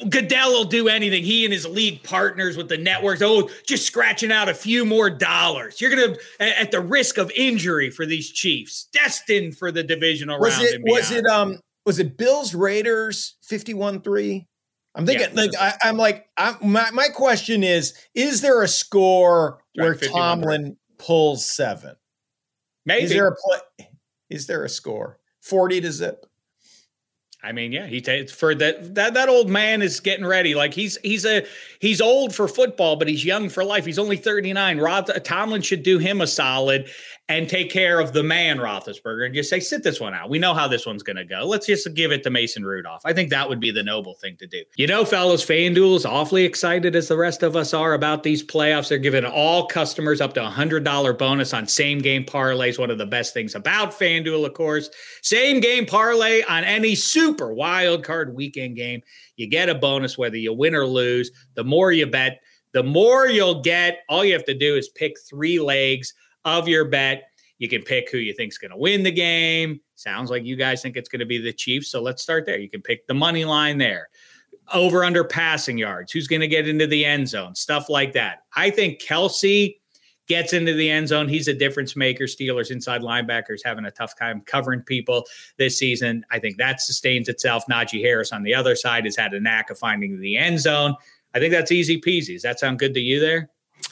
Goodell will do anything. He and his league partners with the networks. Oh, just scratching out a few more dollars. You're going to at the risk of injury for these Chiefs, destined for the divisional was round. It, was it um was it Bills Raiders 51-3? I'm thinking yeah, like I, am like I'm, my my question is is there a score where Tomlin pulls seven? Maybe is there a play? Is there a score forty to zip? I mean, yeah, he takes for that that that old man is getting ready. Like he's he's a he's old for football, but he's young for life. He's only 39. Roth Tomlin should do him a solid and take care of the man Roethlisberger and just say, sit this one out. We know how this one's going to go. Let's just give it to Mason Rudolph. I think that would be the noble thing to do. You know, fellows, FanDuel is awfully excited as the rest of us are about these playoffs. They're giving all customers up to a $100 bonus on same game parlays. One of the best things about FanDuel, of course. Same game parlay on any super wild card weekend game. You get a bonus whether you win or lose. The more you bet, the more you'll get. All you have to do is pick three legs of your bet. You can pick who you think is going to win the game. Sounds like you guys think it's going to be the Chiefs. So let's start there. You can pick the money line there. Over under passing yards. Who's going to get into the end zone? Stuff like that. I think Kelce gets into the end zone. He's a difference maker. Steelers inside linebackers having a tough time covering people this season. I think that sustains itself. Najee Harris on the other side has had a knack of finding the end zone. I think that's easy peasy. Does that sound good to you there?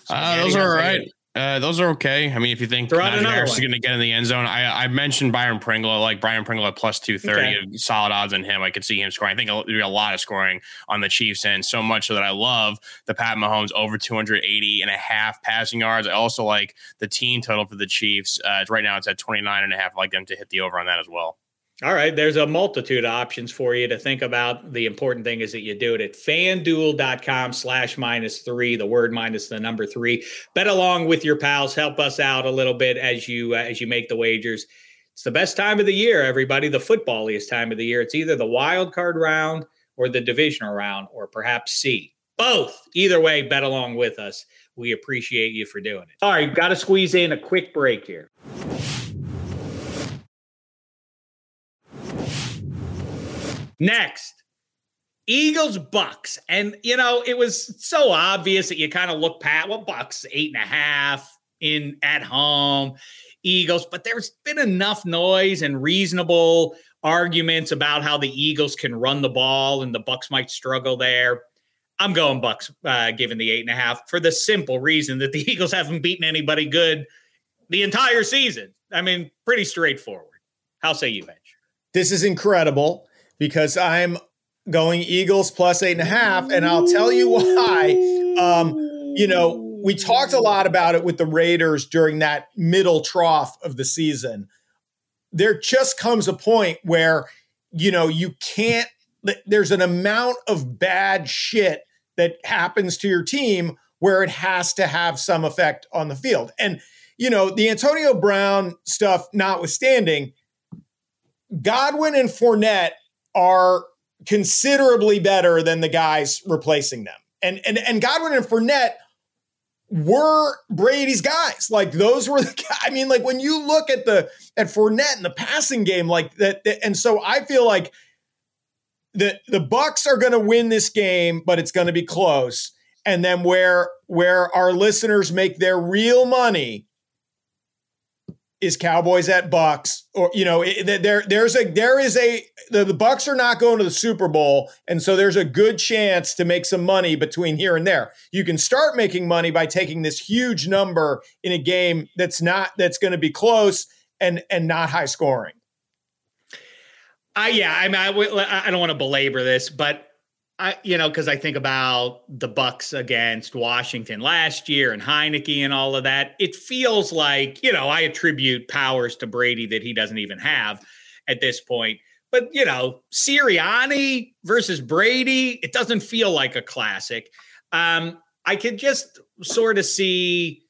Uh, those are all right. Uh, those are okay. I mean, if you think Najee Harris is going to get in the end zone, I, I mentioned Byron Pringle. I like Byron Pringle at plus 230. Okay. Solid odds on him. I could see him scoring. I think there'll be a lot of scoring on the Chiefs, and so much so that I love the Pat Mahomes over 280 and a half passing yards. I also like the team total for the Chiefs. Uh, right now, it's at 29 and a half. I like them to hit the over on that as well. All right, there's a multitude of options for you to think about. The important thing is that you do it at fanduel.com slash minus three, the word minus the number three. Bet along with your pals. Help us out a little bit as you uh, as you make the wagers. It's the best time of the year, everybody. The footballiest time of the year. It's either the wild card round or the divisional round, or perhaps C. Both. Either way, bet along with us. We appreciate you for doing it. All right, got to squeeze in a quick break here. Next, Eagles Bucks. And, you know, it was so obvious that you kind of look pat, well, Bucks eight and a half in at home. Eagles, but there's been enough noise and reasonable arguments about how the Eagles can run the ball and the Bucks might struggle there. I'm going Bucks, uh, given the eight and a half for the simple reason that the (laughs) Eagles haven't beaten anybody good the entire season. I mean, pretty straightforward. How say you, Edge? This is incredible because I'm going Eagles plus eight and a half, and I'll tell you why. Um, you know, we talked a lot about it with the Raiders during that middle trough of the season. There just comes a point where, you know, you can't, there's an amount of bad shit that happens to your team where it has to have some effect on the field. And, you know, the Antonio Brown stuff notwithstanding, Godwin and Fournette are considerably better than the guys replacing them. And and and Godwin and Fournette were Brady's guys. Like those were the. (laughs) I mean, like when you look at the at Fournette in the passing game, like that, that and so I feel like the the Bucks are going to win this game, but it's going to be close. And then where where our listeners make their real money is Cowboys at Bucks, or you know, there there's a there is a the, the Bucks are not going to the Super Bowl, and so there's a good chance to make some money between here and there. You can start making money by taking this huge number in a game that's not that's going to be close and and not high scoring. I yeah, I mean, I, I don't want to belabor this, but I, you know, because I think about the Bucks against Washington last year and Heinicke and all of that. It feels like you know I attribute powers to Brady that he doesn't even have at this point. But you know, Sirianni versus Brady, it doesn't feel like a classic. Um, I could just sort of see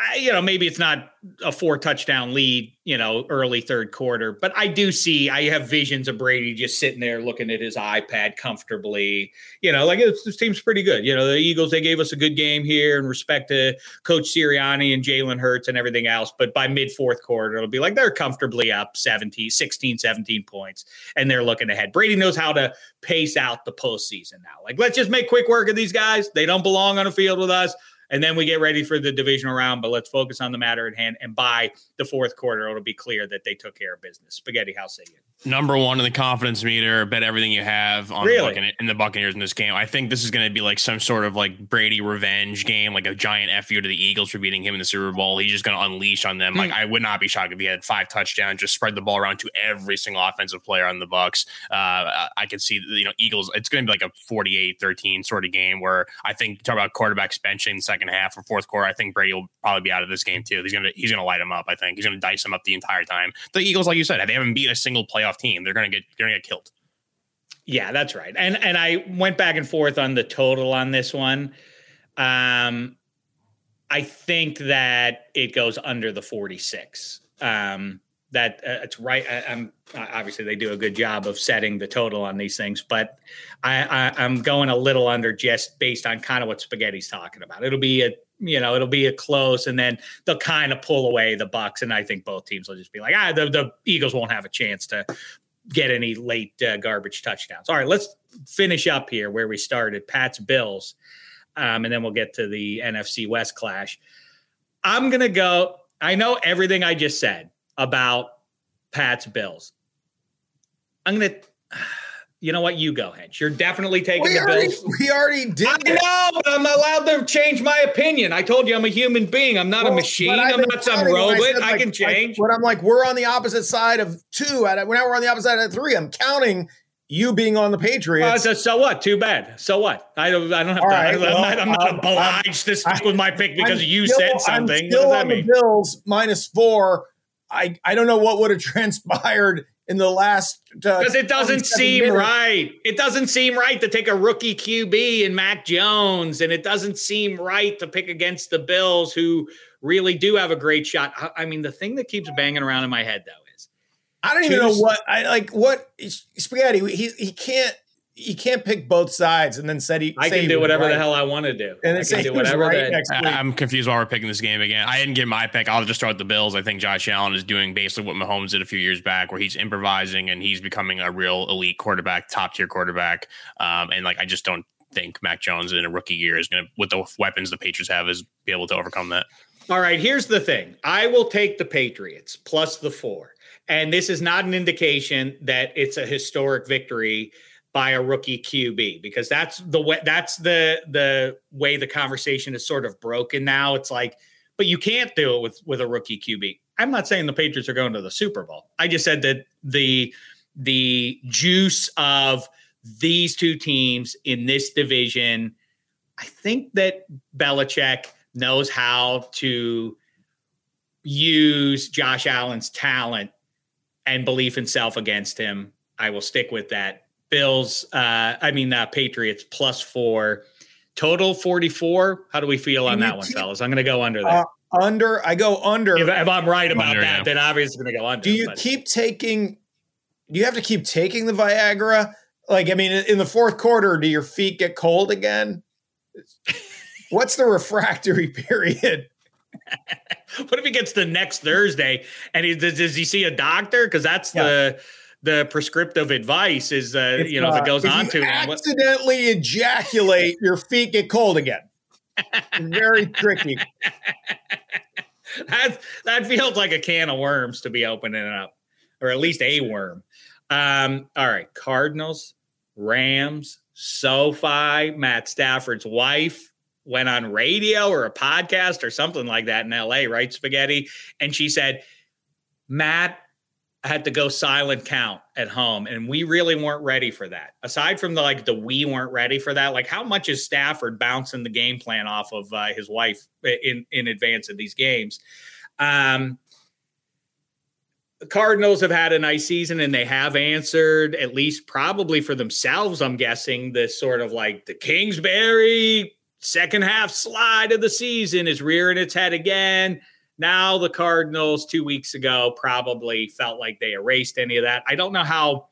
I, you know, maybe it's not a four touchdown lead, you know, early third quarter, but I do see, I have visions of Brady just sitting there looking at his iPad comfortably. You know, like this team's pretty good. You know, the Eagles, they gave us a good game here in respect to Coach Sirianni and Jalen Hurts and everything else. But by mid fourth quarter, it'll be like they're comfortably up 17, 16, 17 points, and they're looking ahead. Brady knows how to pace out the postseason now. Like, let's just make quick work of these guys. They don't belong on a field with us and then we get ready for the divisional round. But let's focus on the matter at hand. And by the fourth quarter, it'll be clear that they took care of business. Spaghetti, House you? Number one in the confidence meter. Bet everything you have on really? the in the Buccaneers in this game. I think this is going to be like some sort of like Brady revenge game, like a giant fu to the Eagles for beating him in the Super Bowl. He's just going to unleash on them. Mm. Like I would not be shocked if he had five touchdowns, just spread the ball around to every single offensive player on the Bucks. Uh, I could see you know Eagles. It's going to be like a 48-13 sort of game where I think talk about quarterbacks benching second half or fourth quarter. I think Brady will probably be out of this game too. He's gonna he's gonna light him up. I think he's gonna dice them up the entire time. The Eagles, like you said, they haven't beat a single playoff team. They're gonna get they're gonna get killed. Yeah, that's right. And and I went back and forth on the total on this one. Um, I think that it goes under the 46. Um, that uh, it's right. I, am obviously they do a good job of setting the total on these things, but I, I, I'm going a little under just based on kind of what Spaghetti's talking about. It'll be a you know it'll be a close, and then they'll kind of pull away the Bucks, and I think both teams will just be like, ah, the, the Eagles won't have a chance to get any late uh, garbage touchdowns. All right, let's finish up here where we started. Pat's Bills, um, and then we'll get to the NFC West clash. I'm gonna go. I know everything I just said about Pat's Bills. I'm gonna. You know what? You go, Hench. You're definitely taking we the already, Bills. (laughs) We already did. I know, but I'm allowed to change my opinion. I told you I'm a human being. I'm not well, a machine. I'm not some robot. I, said, I can change. Like, when I'm like, we're on the opposite side of two. At when we're on the opposite side of three, I'm counting you being on the Patriots. Uh, so, so, what? Too bad. So what? I don't. I don't have to. Right, I'm, well, not, I'm not obliged to stick with my pick because I'm you still, said something. I'm still on mean? the Bills minus four. I I don't know what would have (laughs) transpired in the last uh, because uh, it doesn't seem minutes. right. It doesn't seem right to take a rookie QB and Mac Jones, and it doesn't seem right to pick against the Bills, who really do have a great shot. I, I mean, the thing that keeps banging around in my head though is I don't even know what I like. What spaghetti? He he can't he can't pick both sides and then said he. I can do whatever right. the hell I want to do. And then I say do whatever. Right that, I'm confused why we're picking this game again. I didn't get my pick. I'll just start with the Bills. I think Josh Allen is doing basically what Mahomes did a few years back, where he's improvising and he's becoming a real elite quarterback, top tier quarterback. Um, and like I just don't think Mac Jones in a rookie year is going to, with the weapons the Patriots have, is be able to overcome that. All right, here's the thing. I will take the Patriots plus the four. And this is not an indication that it's a historic victory by a rookie QB because that's the way that's the the way the conversation is sort of broken now. It's like, but you can't do it with with a rookie QB. I'm not saying the Patriots are going to the Super Bowl. I just said that the the juice of these two teams in this division, I think that Belichick knows how to use Josh Allen's talent and belief in self against him. I will stick with that. Bills, uh, I mean, uh, Patriots plus four, total 44. How do we feel on that one, keep, fellas? I'm going to go under that. Uh, under, I go under. If, if I'm right about under, that, yeah. then obviously going to go under. Do you but. keep taking, do you have to keep taking the Viagra? Like, I mean, in the fourth quarter, do your feet get cold again? (laughs) What's the refractory period? (laughs) what if he gets the next Thursday and he does, does he see a doctor? Because that's yeah. the the prescriptive advice is uh, you know uh, if it goes on to accidentally ejaculate, your feet get cold again. Very tricky. that that feels like a can of worms to be opening up, or at least a worm. Um, all right, Cardinals, Rams, SoFi, Matt Stafford's wife went on radio or a podcast or something like that in LA, right? Spaghetti. And she said, Matt had to go silent count at home and we really weren't ready for that. Aside from the like the we weren't ready for that like how much is stafford bouncing the game plan off of uh, his wife in in advance of these games? Um the cardinals have had a nice season and they have answered at least probably for themselves i'm guessing this sort of like the kingsbury second half slide of the season is rearing its head again now the Cardinals two weeks ago probably felt like they erased any of that. I don't know how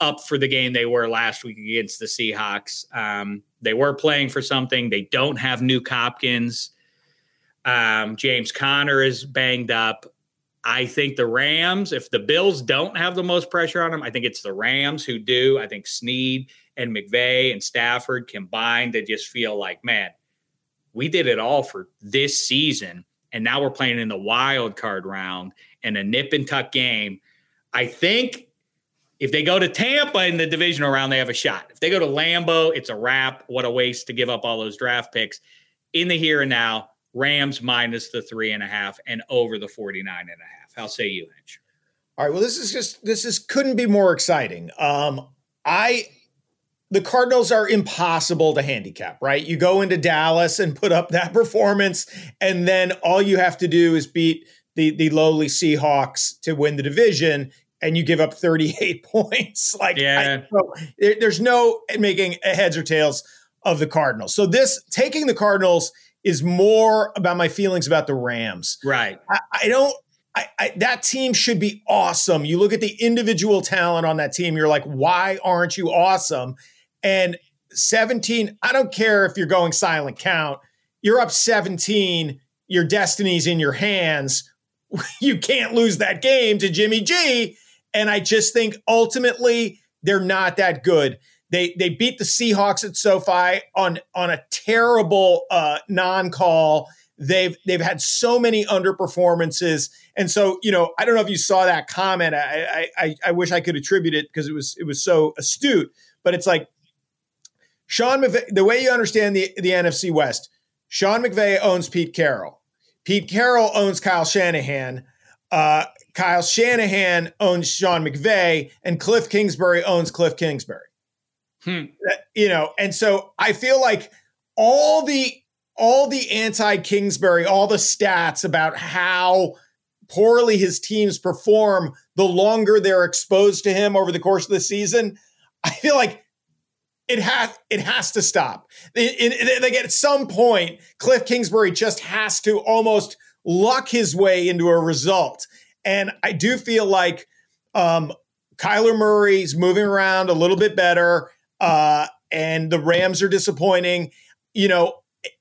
up for the game they were last week against the Seahawks. Um, they were playing for something. They don't have Nuk Hopkins. Um, James Conner is banged up. I think the Rams, if the Bills don't have the most pressure on them, I think it's the Rams who do. I think Snead and McVay and Stafford combined, they just feel like, man, we did it all for this season and now we're playing in the wild card round in a nip and tuck game. I think if they go to Tampa in the divisional round, they have a shot. If they go to Lambeau, it's a wrap. What a waste to give up all those draft picks. In the here and now, Rams minus the three and a half and over the 49 and a half. How say you, Hench? All right. Well, this is just this is couldn't be more exciting. Um, I the Cardinals are impossible to handicap, right? You go into Dallas and put up that (laughs) performance, and then all you have to do is beat the the lowly Seahawks to win the division, and you give up 38 (laughs) points. Like, yeah. I, so there, there's no making heads or tails of the Cardinals. So this taking the Cardinals is more about my feelings about the Rams. Right. I, I don't. I, I, that team should be awesome. You look at the individual talent on that team, you're like, why aren't you awesome? And 17, I don't care if you're going silent count, you're up 17, your destiny's in your hands. (laughs) You can't lose that game to Jimmy G. And I just think ultimately they're not that good. They they beat the Seahawks at SoFi on on a terrible uh, non-call. They've they've had so many underperformances, and so you know I don't know if you saw that comment. I I, I wish I could attribute it because it was it was so astute. But it's like Sean McVay, the way you understand the, the NFC West, Sean McVay owns Pete Carroll. Pete Carroll owns Kyle Shanahan. Uh, Kyle Shanahan owns Sean McVay, and Cliff Kingsbury owns Cliff Kingsbury. Hmm. You know, and so I feel like all the all the anti Kingsbury, all the stats about how poorly his teams perform the longer they're exposed to him over the course of the season. I feel like it has it has to stop. It, it, like at some point, Cliff Kingsbury just has to almost luck his way into a result. And I do feel like Um, Kyler Murray's moving around a little bit better, uh, and the Rams are disappointing. You know,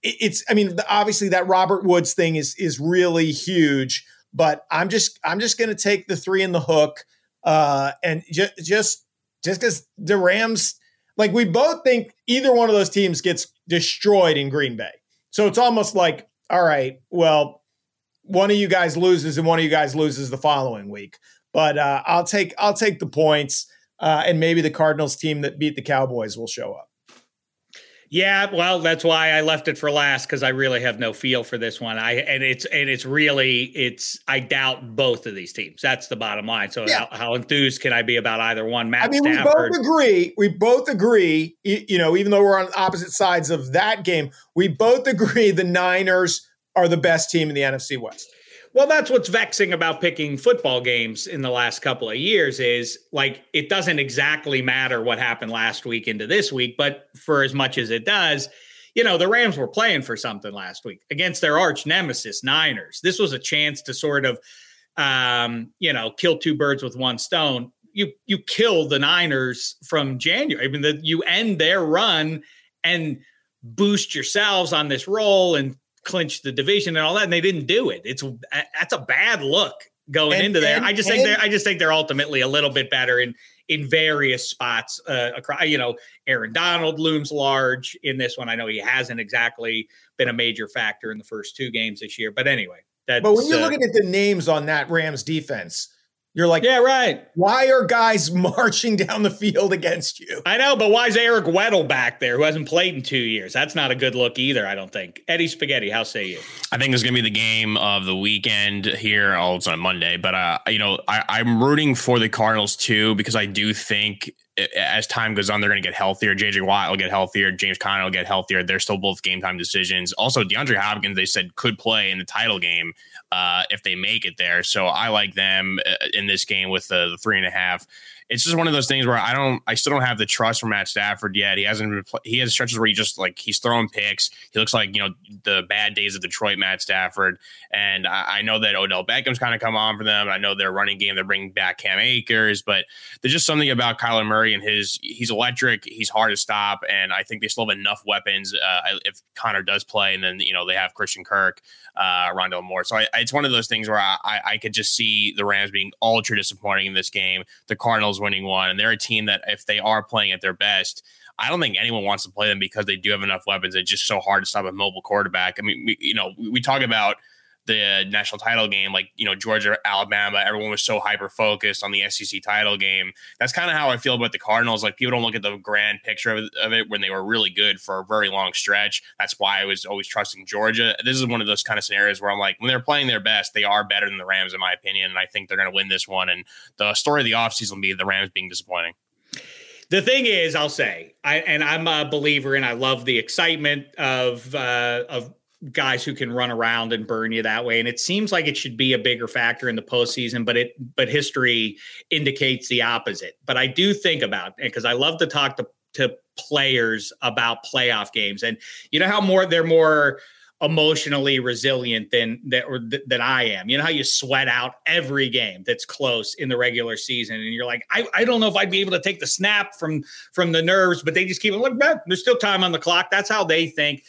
it's I mean, obviously that Robert Woods thing is is really huge, but I'm just I'm just going to take the three in the hook, uh, and just just just because the Rams, like we both think either one of those teams gets destroyed in Green Bay, so it's almost like all right, well, one of you guys loses and one of you guys loses the following week. But uh, I'll take I'll take the points, uh, and maybe the Cardinals team that beat the Cowboys will show up. Yeah, well, that's why I left it for last because I really have no feel for this one. I and it's and it's really it's I doubt both of these teams. That's the bottom line. So yeah. how, how, enthused can I be about either one? Matt I mean, Stafford. we both agree. We both agree. You know, even though we're on opposite sides of that game, we both (laughs) agree the Niners are the best team in the NFC West. Well, that's what's vexing about picking football games in the last couple of years is like it doesn't exactly matter what happened last week into this week, but for as much as it does, you know, the Rams were playing for something last week against their arch nemesis, Niners. This was a chance to sort of um, you know, kill two birds with one stone. You you kill the Niners from January. I mean, the, you end their run and boost yourselves on this roll and clinch the division and all that, and they didn't do it. It's that's a bad look going and, into there. And, I just think they're I just think they're ultimately a little bit better in in various spots. Uh, across, you know, Aaron Donald looms large in this one. I know he hasn't exactly been a major factor in the first two games this year, but anyway. but when you're uh, looking at the names on that Rams defense, you're like, yeah, right. Why are guys (laughs) marching down the field against you? I know, but why is Eric Weddle back there who hasn't played in two years? That's not a good look either, I don't think. Eddie Spaghetti, how say you? I think it's going to be the game of the weekend here. Oh, it's on Monday, but, uh, you know, I, I'm rooting for the Cardinals too because I do think as time goes on, they're going to get healthier. JJ Watt will get healthier. James Conner will get healthier. They're still both game time decisions. Also, DeAndre Hopkins, they said could play in the title game uh, if they make it there. So I like them uh, in this game with the, the three and a half it's just one of those things where I don't, I still don't have the trust for Matt Stafford yet. He hasn't he has stretches where he just like he's throwing picks. He looks like you know the bad days of Detroit Matt Stafford. And I, I know that Odell Beckham's kind of come on for them. I know their running game, they're bringing back Cam Akers, but there's just something about Kyler Murray and his, he's electric. He's hard to stop, and I think they still have enough weapons uh, if Conner does play, and then you know they have Christian Kirk, uh, Rondale Moore. So I, it's one of those things where I, I could just see the Rams being ultra disappointing in this game. The Cardinals winning one. And they're a team that, if they are playing at their best, I don't think anyone wants to play them because they do have enough weapons. It's just so hard to stop a mobile quarterback. I mean, we, you know, we, we talk about the national title game, like you know Georgia, Alabama, everyone was so hyper focused on the SEC title game. That's kind of how I feel about the Cardinals. Like people don't look at the grand picture of, of, it when they were really good for a very long stretch. That's why I was always trusting Georgia. This is one of those kind of scenarios where I'm like, when they're playing their best, they are better than the Rams in my opinion, and I think they're going to win this one. And the story of the offseason will be the Rams being disappointing. The thing is, I'll say, I and I'm a believer and I love the excitement of uh, of guys who can run around and burn you that way. And it seems like it should be a bigger factor in the postseason, but it but history indicates the opposite. But I do think about it because I love to talk to, to players about playoff games. And you know how more they're more emotionally resilient than that or th- than I am. You know how you sweat out every game that's close in the regular season, and you're like, I, I don't know if I'd be able to take the snap from from the nerves, but they just keep like, there's still time on the clock. That's how they think.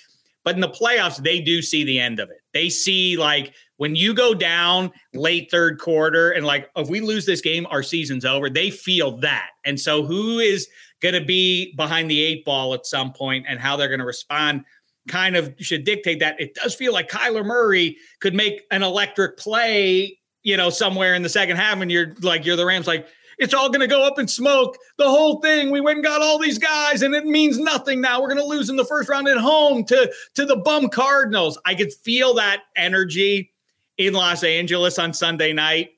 But in the playoffs, they do see the end of it. They see like when you go down late third quarter and like if we lose this game, our season's over. They feel that. And so who is going to be behind the eight ball at some point and how they're going to respond kind of should dictate that. It does feel like Kyler Murray could make an electric play, you know, somewhere in the second half and you're like you're the Rams like it's all going to go up in smoke. The whole thing. We went and got all these guys, and it means nothing now. We're going to lose in the first round at home to to the bum Cardinals. I could feel that energy in Los Angeles on Sunday night.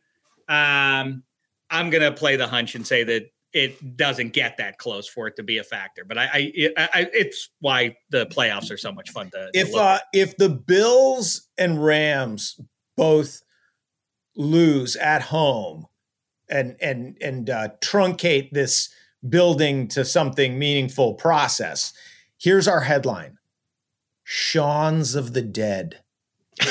Um, I'm going to play the hunch and say that it doesn't get that close for it to be a factor. But I, I, I it's why the playoffs are so much fun to. If to uh, if the Bills and Rams both lose at home and and and uh, truncate this building to something meaningful process. Here's our headline: Shawns of the Dead. (laughs)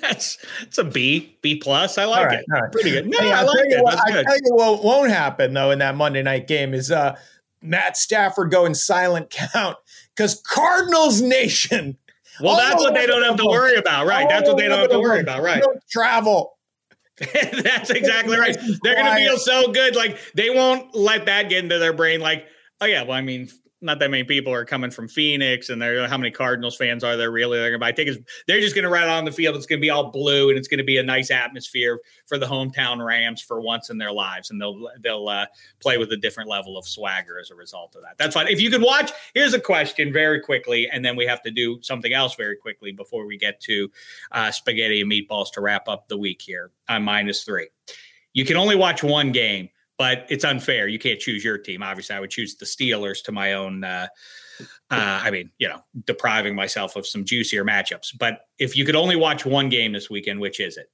That's it's a B, B plus. I like it. Pretty good. No, hey, I like it. What, I tell you what won't happen though in that Monday night game is uh, Matt Stafford going silent count because Cardinals Nation. Well, that's what they don't have to worry about, right? That's what they don't have to worry about, right? Travel. (laughs) that's exactly right. They're going to feel so good. Like they won't let that get into their brain. Like, oh yeah, well, I mean, not that many people are coming from Phoenix, and they're how many Cardinals fans are there really? They're gonna buy tickets. They're just gonna ride on the field. It's gonna be all blue, and it's gonna be a nice atmosphere for the hometown Rams for once in their lives, and they'll they'll uh, play with a different level of swagger as a result of that. That's fine. If you could watch, here's a question very quickly, and then we have to do something else very quickly before we get to uh, spaghetti and meatballs to wrap up the week here. I'm minus three. You can only watch one game but it's unfair. You can't choose your team. Obviously, I would choose the Steelers to my own. Uh, uh, I mean, you know, depriving myself of some juicier matchups. But if you could only watch one game this weekend, which is it?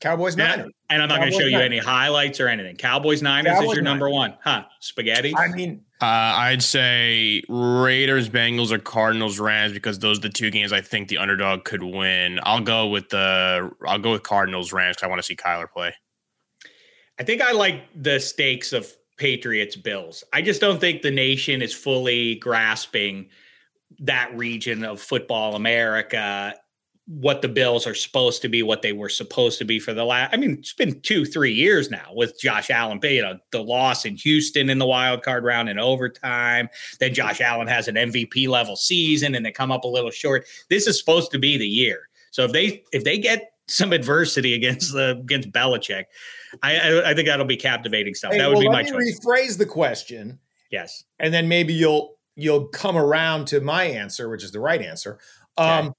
Cowboys Niners. And I'm not going to show you any highlights or anything. Cowboys Niners Cowboys, is your number one, huh? Spaghetti. I mean, uh, I'd say Raiders, Bengals, or Cardinals, Rams because those are the two games I think the underdog could win. I'll go with the I'll go with Cardinals, Rams because I want to see Kyler play. I think I like the stakes of Patriots Bills. I just don't think the nation is fully grasping that region of football America what the Bills are supposed to be, what they were supposed to be for the last. I mean, it's been two, three years now with Josh Allen. You know, the loss in Houston in the wild card round in overtime. Then Josh Allen has an MVP level season, and they come up a little short. This is supposed to be the year. So if they if they get some adversity against the against Belichick, I, I, I think that'll be captivating stuff. Hey, that would well, be my choice. Rephrase the question. Yes, and then maybe you'll you'll come around to my answer, which is the right answer. Um, okay.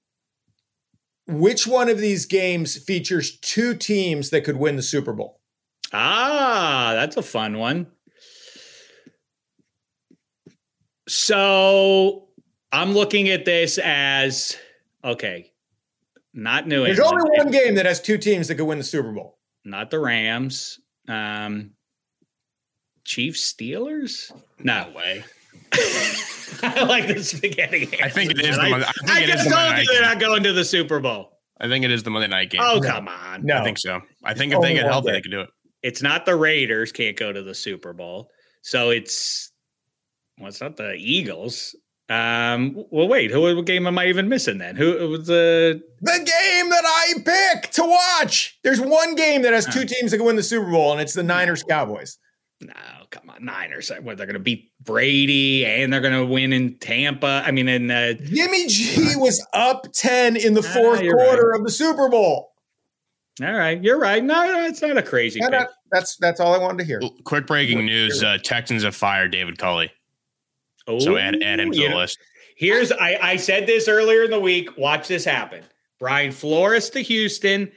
Which one of these games features two teams that could win the Super Bowl? Ah, that's a fun one. So I'm looking at this as okay, not New England. There's only one game that has two teams that could win the Super Bowl not the Rams. Um, Chiefs Steelers? No way. (laughs) I like the spaghetti. Game. I think it is. The, I, I, I just told you they're not going to the Super Bowl. I think it is the Monday night game. Oh come on! No, I think so. I think if they get healthy, they can do it. It's not the Raiders can't go to the Super Bowl, so it's well, it's not the Eagles. Um. Well, wait. Who? What game am I even missing then? Who was the the game that I pick to watch? There's one game that has two teams that can win the Super Bowl, and it's the Niners Cowboys. No, come on, Niners. What they're going to beat Brady and they're going to win in Tampa. I mean, in uh, Jimmy G was up ten in the ah, fourth quarter right. of the Super Bowl. All right, you're right. No, no it's not a crazy. No, that's that's all I wanted to hear. Quick breaking news: uh, Texans have fired David Culley. Oh, so add, add him to the list. Here's I, I said this earlier in the week. Watch this happen. Brian Flores to Houston.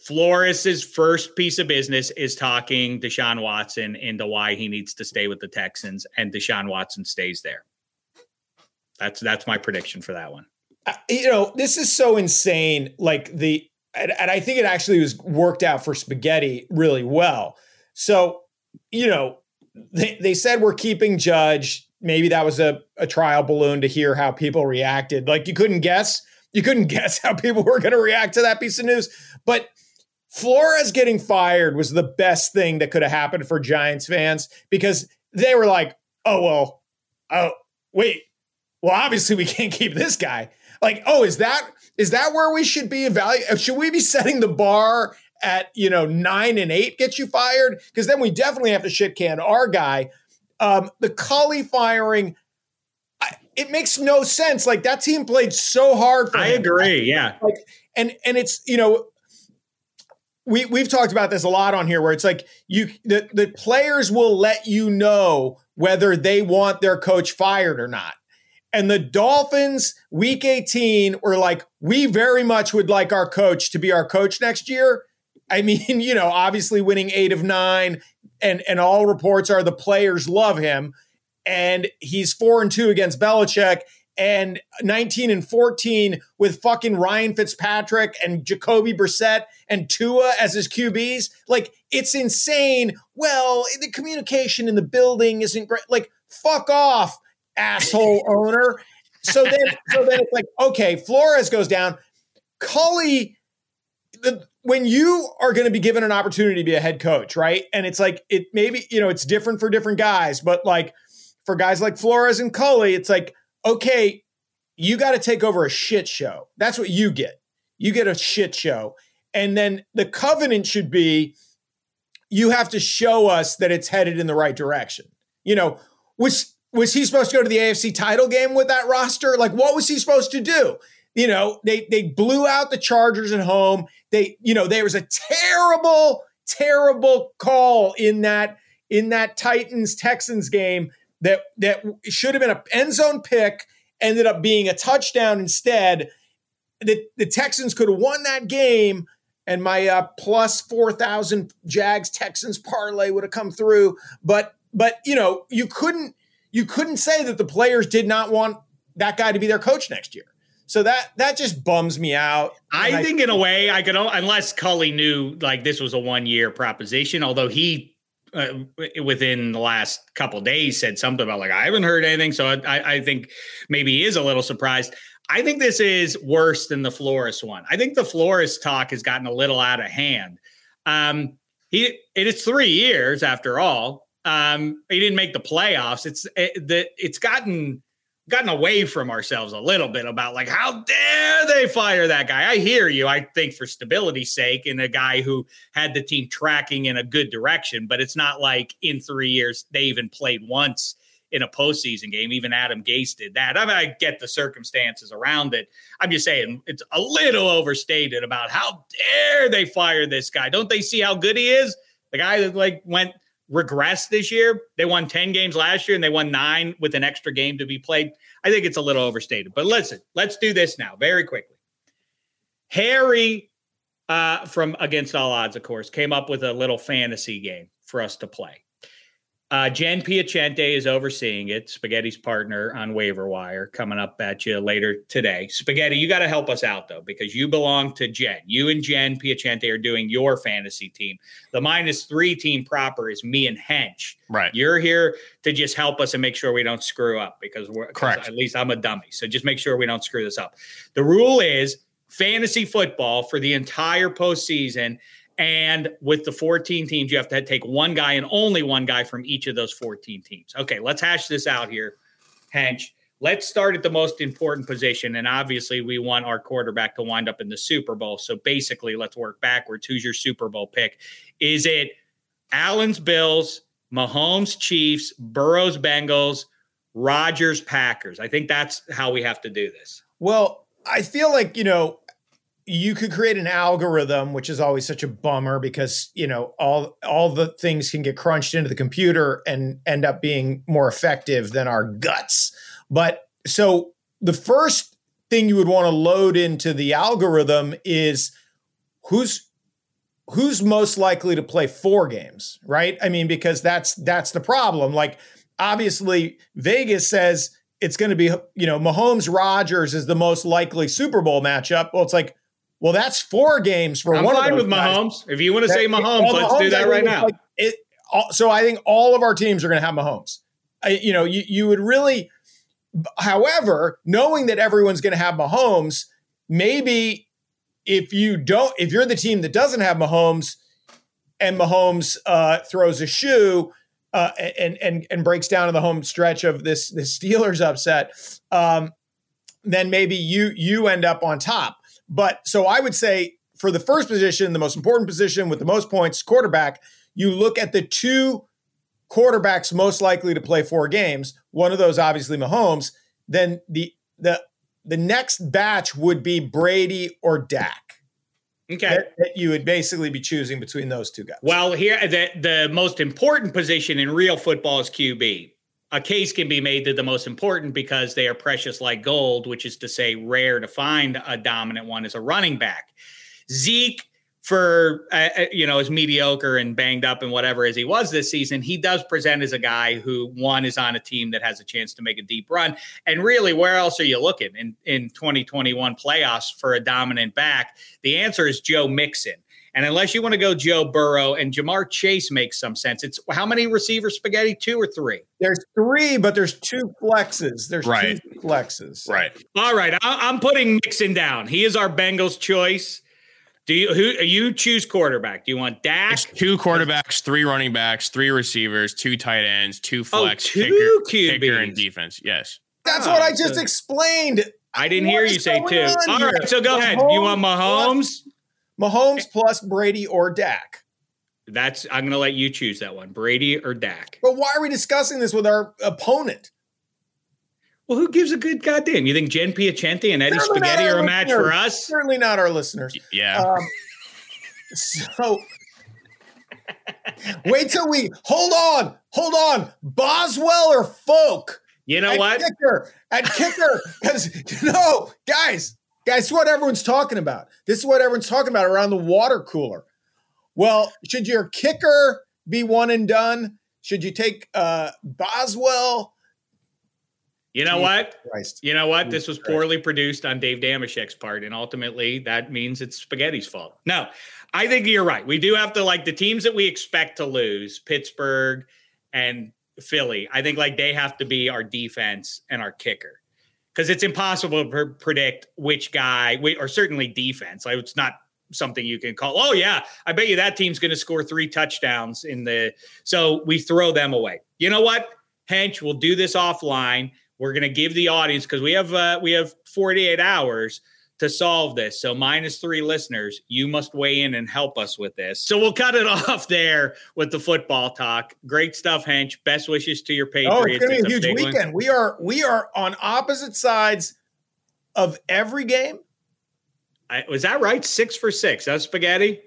Flores's first piece of business is talking Deshaun Watson into why he needs to stay with the Texans, and Deshaun Watson stays there. That's that's my prediction for that one. Uh, you know, this is so insane. Like the and, and I think it actually was worked out for spaghetti really well. So, you know, they, they said we're keeping Judge maybe that was a, a trial balloon to hear how people reacted. Like you couldn't guess, you couldn't (laughs) guess how people were going to react to that piece of news. But Flores getting fired was the best thing that could have happened for Giants fans because they were like, oh, well, oh, wait, well, obviously we can't keep this guy. Like, oh, is that is that where we should be evaluating? Uh, should we be setting the bar at you know nine and eight get you fired? Because then we definitely have to shit can our guy. Um, the Culley firing, I, it makes no sense. Like that team played so hard. I him. agree. Yeah. Like, and and it's you know we we've talked about this a lot on here where it's like you the, the players will let you know whether they want their coach fired or not. And the Dolphins week 18 were like, we very much would like our coach to be our coach next year. I mean, (laughs) you know, obviously winning eight of nine, and and all reports are the players love him, and he's four and two against Belichick, and 19 and 14 with fucking Ryan Fitzpatrick and Jacoby Brissett and Tua as his QBs. Like, it's insane. Well, the communication in the building isn't great. Like, fuck off, asshole (laughs) owner. So then, so then it's like, okay, Flores goes down. Culley the, when you are going to be given an opportunity to be a head coach, right? And it's like it maybe you know it's different for different guys, but like for guys like Flores and Culley, it's like okay, you got to take over a shit show. That's what you get. You get a shit show, and then the covenant should be you have to show us that it's headed in the right direction. You know, was was he supposed to go to the AFC title game with that roster? Like, what was he supposed to do? You know, they they blew out the Chargers at home. They, you know, there was a terrible, terrible call in that in that Titans Texans game that that should have been an end zone pick, ended up being a touchdown instead. The the Texans could have won that game, and my uh, plus four thousand Jags Texans parlay would have come through. But but you know, you couldn't you couldn't say that the players did not want that guy to be their coach next year. So that that just bums me out. I, I think in a way I could unless Culley knew like this was a one year proposition, although he uh, within the last couple days said something about like I haven't heard anything. So I, I think maybe he is a little surprised. I think this is worse than the Flores one. I think the Flores talk has gotten a little out of hand. Um, he it is three years after all. Um, he didn't make the playoffs. It's it, the it's gotten gotten away from ourselves a little bit about like how dare they fire that guy. I hear you. I think for stability's sake, and a guy who had the team tracking in a good direction, but it's not like in three years they even played once in a postseason game. Even Adam Gase did that. I mean, I get the circumstances around it. I'm just saying it's a little overstated about how dare they fire this guy. Don't they see how good he is? The guy that like went regress this year. They won 10 games last year and they won nine with an extra game to be played. I think it's a little overstated. But listen, let's do this now very quickly. Harry uh, from Against All Odds, of course, came up with a little fantasy game for us to play. Uh, Jen Piacenti is overseeing it, Spaghetti's partner on waiver wire, coming up at you later today. Spaghetti, you got to help us out though, because you belong to Jen. You and Jen Piacenti are doing your fantasy team. The minus three team proper is me and Hench. Right. You're here to just help us and make sure we don't screw up because we're correct. At least I'm a dummy, so just make sure we don't screw this up. The rule is fantasy football for the entire postseason and with the 14 teams, you have to take one guy and only one guy from each of those 14 teams. Okay, let's hash this out here, Hench. Let's start at the most important position. And obviously, we want our quarterback to wind up in the Super Bowl. So basically, let's work backwards. Who's your Super Bowl pick? Is it Allen's Bills, Mahomes Chiefs, Burrows Bengals, Rodgers Packers? I think that's how we have to do this. Well, I feel like, you know, you could create an algorithm which is always such a bummer because you know all all the things can get crunched into the computer and end up being more effective than our guts. But so the first thing you would want to load into the algorithm is who's who's most likely to play four games right? I mean because that's that's the problem. Like obviously vegas says it's going to be you know Mahomes Rodgers is the most likely Super Bowl matchup. Well, it's like well, that's four games for I'm one. fine with guys. Mahomes. If you want to say Mahomes, let's Mahomes, do that right now. Like it, so I think all of our teams are going to have Mahomes. I, you know, you you would really, however, knowing that everyone's going to have Mahomes, maybe if you don't, if you're the team that doesn't have Mahomes, and Mahomes uh, throws a shoe. Uh, and and and breaks down in the home stretch of this this Steelers upset, um, then maybe you you end up on top. But so I would say for the first position, the most important position with the most points, quarterback, you look at the two quarterbacks most likely to play four games. One of those, obviously, Mahomes. Then the the the next batch would be Brady or Dak. Okay, that, that you would basically be choosing between those two guys. Well, here the the most important position in real football is QB a case can be made that the most important because they are precious like gold, which is to say, rare to find a dominant one is a running back. Zeke, for uh, uh, you know, as mediocre and banged up and whatever as he was this season, he does present as a guy who one is on a team that has a chance to make a deep run. And really, where else are you looking in in 2021 playoffs for a dominant back? The answer is Joe Mixon. And unless you want to go Joe Burrow and Ja'Marr Chase makes some sense. It's how many receivers spaghetti? Two or three? There's three, but there's two flexes. There's right. two flexes. Right. All right. I- I'm putting Mixon down. He is our Bengals choice. Do you who you choose quarterback? Do you want Dak? It's two quarterbacks, three running backs, three receivers, two tight ends, two oh, flex, oh, two kicker, kicker, and defense. Yes, that's oh, what I oh, just so explained. I didn't what hear you say two. All here? right, so go Mahomes ahead. You want Mahomes? Mahomes plus Brady or Dak. That's I'm going to let you choose that one, Brady or Dak. But why are we discussing this with our opponent? Well, who gives a good goddamn? You think Jen Piacenti and Eddie Certainly Spaghetti are a match for us? Certainly not our listeners. Yeah. Um, so wait till we hold on, hold on. Boswell or Folk? You know what? Kicker at kicker because (laughs) no, guys, guys, what everyone's talking about. This is what everyone's talking about around the water cooler. Well, should your kicker be one and done? Should you take uh, Boswell? You know Jesus what? Christ. You know what? Jesus this was poorly Christ. produced on Dave Dameshek's part, and ultimately that means it's Spaghetti's fault. No, I think you're right. We do have to like the teams that we expect to lose, Pittsburgh and Philly. I think like they have to be our defense and our kicker because it's impossible to predict which guy, or certainly defense. Like it's not something you can call. Oh yeah, I bet you that team's going to score three touchdowns in the. So we throw them away. You know what, Hench? We'll do this offline. We're going to give the audience because we have uh, we have 48 hours to solve this. So minus three listeners, you must weigh in and help us with this. So we'll cut it (laughs) off there with the football talk. Great stuff, Hench. Best wishes to your Patriots. Oh, it's going to be a huge weekend. One. We are we are on opposite sides of every game. I, was that right? Six for six. That's spaghetti.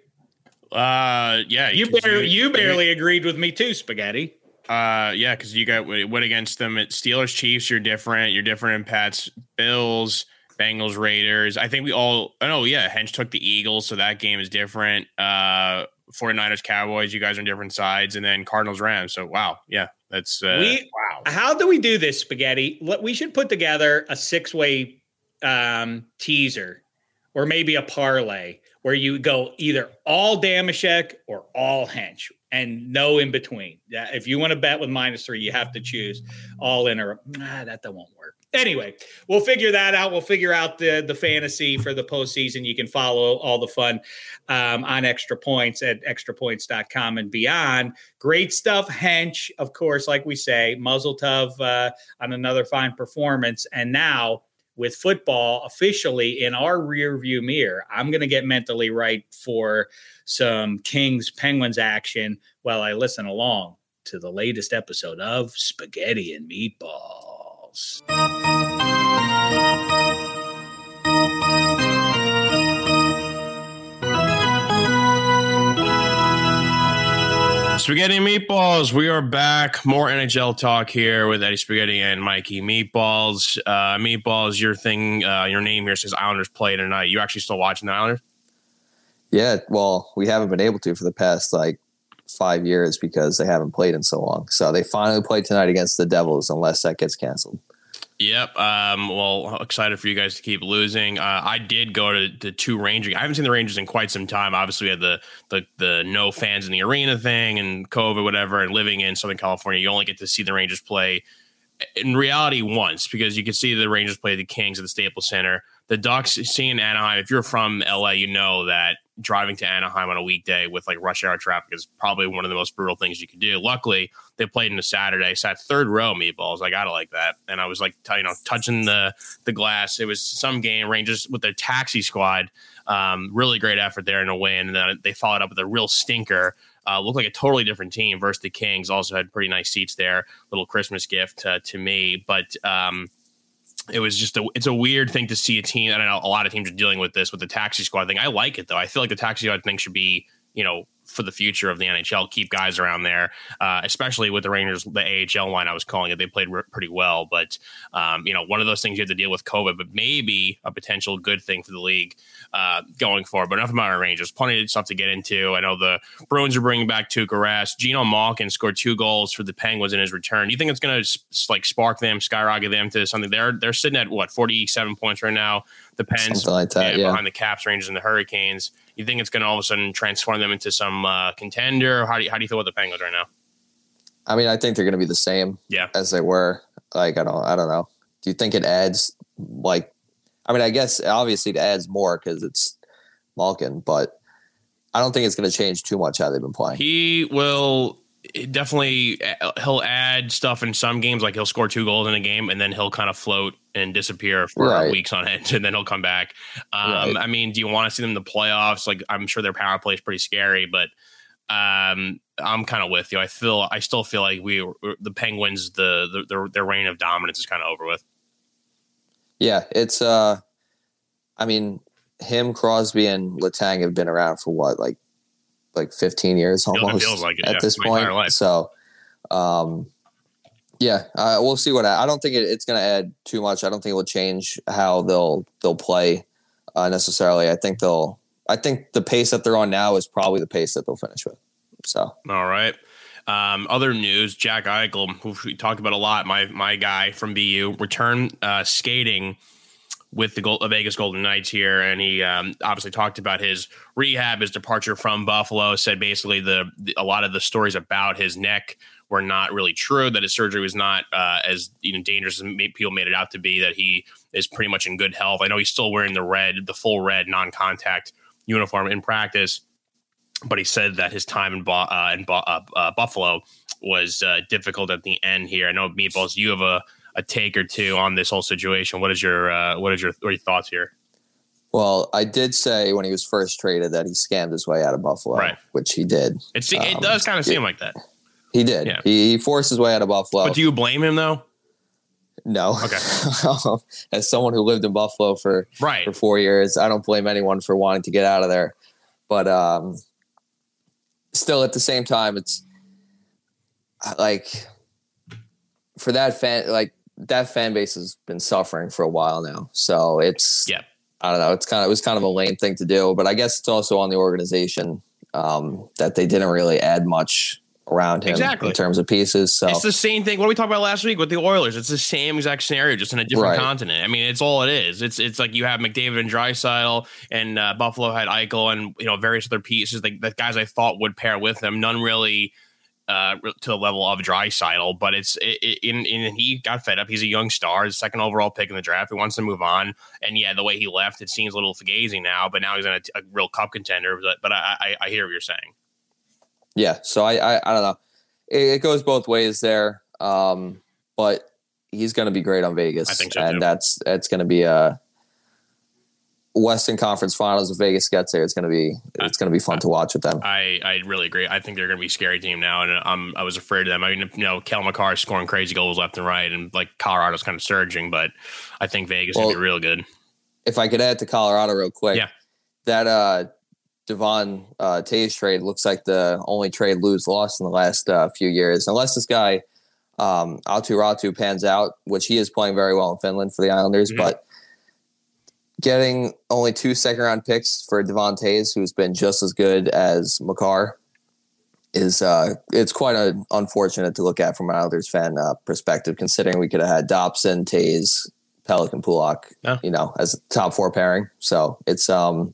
Uh, yeah. You barely, you, you barely agreed with me too, spaghetti. Uh, yeah, because you got went against them at Steelers, Chiefs. You're different. You're different in Pats, Bills, Bengals, Raiders. I think we all. Oh yeah, Hench took the Eagles, so that game is different. Uh, 49ers, Cowboys. You guys are on different sides, and then Cardinals, Rams. So wow, yeah, that's uh, we. Wow. How do we do this, spaghetti? We should put together a six way um, teaser, or maybe a parlay where you go either all Dameshek or all Hench and no in between. If you want to bet with minus three, you have to choose all in or ah, that that won't work. Anyway, we'll figure that out. We'll figure out the the fantasy for the postseason. You can follow all the fun um, on extra points at extrapoints.com and beyond. Great stuff, Hench, of course, like we say, muzzle uh, on another fine performance. And now with football officially in our rear view mirror, I'm going to get mentally right for some Kings Penguins action while I listen along to the latest episode of Spaghetti and Meatballs. Spaghetti Meatballs, we are back. More NHL talk here with Eddie Spaghetti and Mikey Meatballs. Uh, Meatballs, your thing, uh, your name here says Islanders play tonight. You actually still watching the Islanders? Yeah, well, we haven't been able to for the past like five years because they haven't played in so long. So they finally played tonight against the Devils, unless that gets canceled. Yep. Um, well, excited for you guys to keep losing. Uh, I did go to the two Rangers. I haven't seen the Rangers in quite some time. Obviously, we had the, the the no fans in the arena thing and COVID, whatever. And living in Southern California, you only get to see the Rangers play in reality once because you can see the Rangers play the Kings at the Staples Center. The Ducks, seeing Anaheim. If you're from LA, you know that driving to Anaheim on a weekday with like rush hour traffic is probably one of the most brutal things you could do. Luckily, they played in a Saturday, sat third row meatballs. I gotta like that. And I was like, t- you know, touching the the glass. It was some game Rangers with their taxi squad. Um, really great effort there in a win. And then they followed up with a real stinker. Uh, looked like a totally different team versus the Kings. Also had pretty nice seats there. Little Christmas gift uh, to me, but. Um, it was just a it's a weird thing to see a team. I don't know a lot of teams are dealing with this with the taxi squad thing. I like it though. I feel like the taxi squad thing should be you know for the future of the NHL. Keep guys around there, uh, especially with the Rangers, the AHL line. I was calling it. They played re- pretty well, but um, you know, one of those things you have to deal with COVID, but maybe a potential good thing for the league uh, going forward. But enough about our Rangers. Plenty of stuff to get into. I know the Bruins are bringing back Tuukka Rask. Geno Malkin scored two goals for the Penguins in his return. Do you think it's going to like spark them, skyrocket them to something? They're they're sitting at what forty seven points right now. The Pens, like that, yeah, behind the Caps, Rangers, and the Hurricanes. You think it's going to all of a sudden transform them into some uh, contender? How do you, how do you feel about the Penguins right now? I mean, I think they're going to be the same, yeah, as they were. Like I don't, I don't know. Do you think it adds like? I mean, I guess obviously it adds more because it's Malkin, but I don't think it's going to change too much how they've been playing. He will definitely he'll add stuff in some games, like he'll score two goals in a game, and then he'll kind of float and disappear for right. weeks on end, (laughs) and then he'll come back. Um, right. I mean, do you want to see them in the playoffs? Like, I'm sure their power play is pretty scary, but um, I'm kind of with you. I feel I still feel like we the Penguins the, the their their reign of dominance is kind of over with. Yeah, it's uh, I mean, him, Crosby, and Letang have been around for what like like 15 years almost like it, at yeah, this point. So, um, yeah, uh, we'll see what I, I don't think it, it's going to add too much. I don't think it will change how they'll they'll play uh, necessarily. I think they'll. I think the pace that they're on now is probably the pace that they'll finish with. So, all right. Um, other news: Jack Eichel, who we talked about a lot, my my guy from BU, return uh, skating with the, Vegas Golden Knights here, and he um, obviously talked about his rehab, his departure from Buffalo. Said basically the, the, a lot of the stories about his neck were not really true. That his surgery was not uh, as you know dangerous as people made it out to be. That he is pretty much in good health. I know he's still wearing the red, the full red non-contact uniform in practice, but he said that his time in, uh, in uh, uh, Buffalo was uh, difficult at the end here. I know Meatballs, you have a a take or two on this whole situation. What is your uh, what is your what are your thoughts here? Well, I did say when he was first traded that he scammed his way out of Buffalo, right. which he did. It, um, it does kind of seem like that. He did. Yeah. He, he, forced his way out of Buffalo. But do you blame him though? No. Okay. (laughs) As someone who lived in Buffalo for right. for four years, I don't blame anyone for wanting to get out of there. But um, still, at the same time, it's like for that fan, like that fan base has been suffering for a while now. So it's yeah. I don't know. It's kind of it was kind of a lame thing to do, but I guess it's also on the organization um, that they didn't really add much around him exactly. in terms of pieces. So it's the same thing. What we talked about last week with the Oilers. It's the same exact scenario, just in a different right. continent. I mean, it's all it is. It's it's like you have McDavid and Draisaitl, and uh, Buffalo had Eichel, and you know various other pieces. The, the guys I thought would pair with them, none really uh, to the level of Draisaitl, but it's it, in, in he got fed up. He's a young star, second overall pick in the draft. He wants to move on, and yeah, the way he left, it seems a little fugazi now. But now he's in a, a real cup contender. But but I, I, I hear what you're saying. Yeah, so I I, I don't know. It, it, goes both ways there, um, but he's going to be great on Vegas. I think so and too. that's that's going to be a Western Conference Finals if Vegas gets there, it's gonna be it's gonna be fun to watch with them. I, I really agree. I think they're gonna be a scary team now, and I'm I was afraid of them. I mean, you know, Cale Makar scoring crazy goals left and right, and like Colorado's kind of surging, but I think Vegas well, will be real good. If I could add to Colorado real quick, yeah, that uh Devon uh, Toews trade looks like the only trade lose lost in the last uh, few years, unless this guy um, Aatu Räty pans out, which he is playing very well in Finland for the Islanders, mm-hmm. but getting only two second round picks for Devon Toews, who's been just as good as Makar, is uh, it's quite a, unfortunate to look at from an Islanders fan uh, perspective, considering we could have had Dobson, Toews, Pelech, Pulock, yeah. you know, as a top four pairing. So it's um,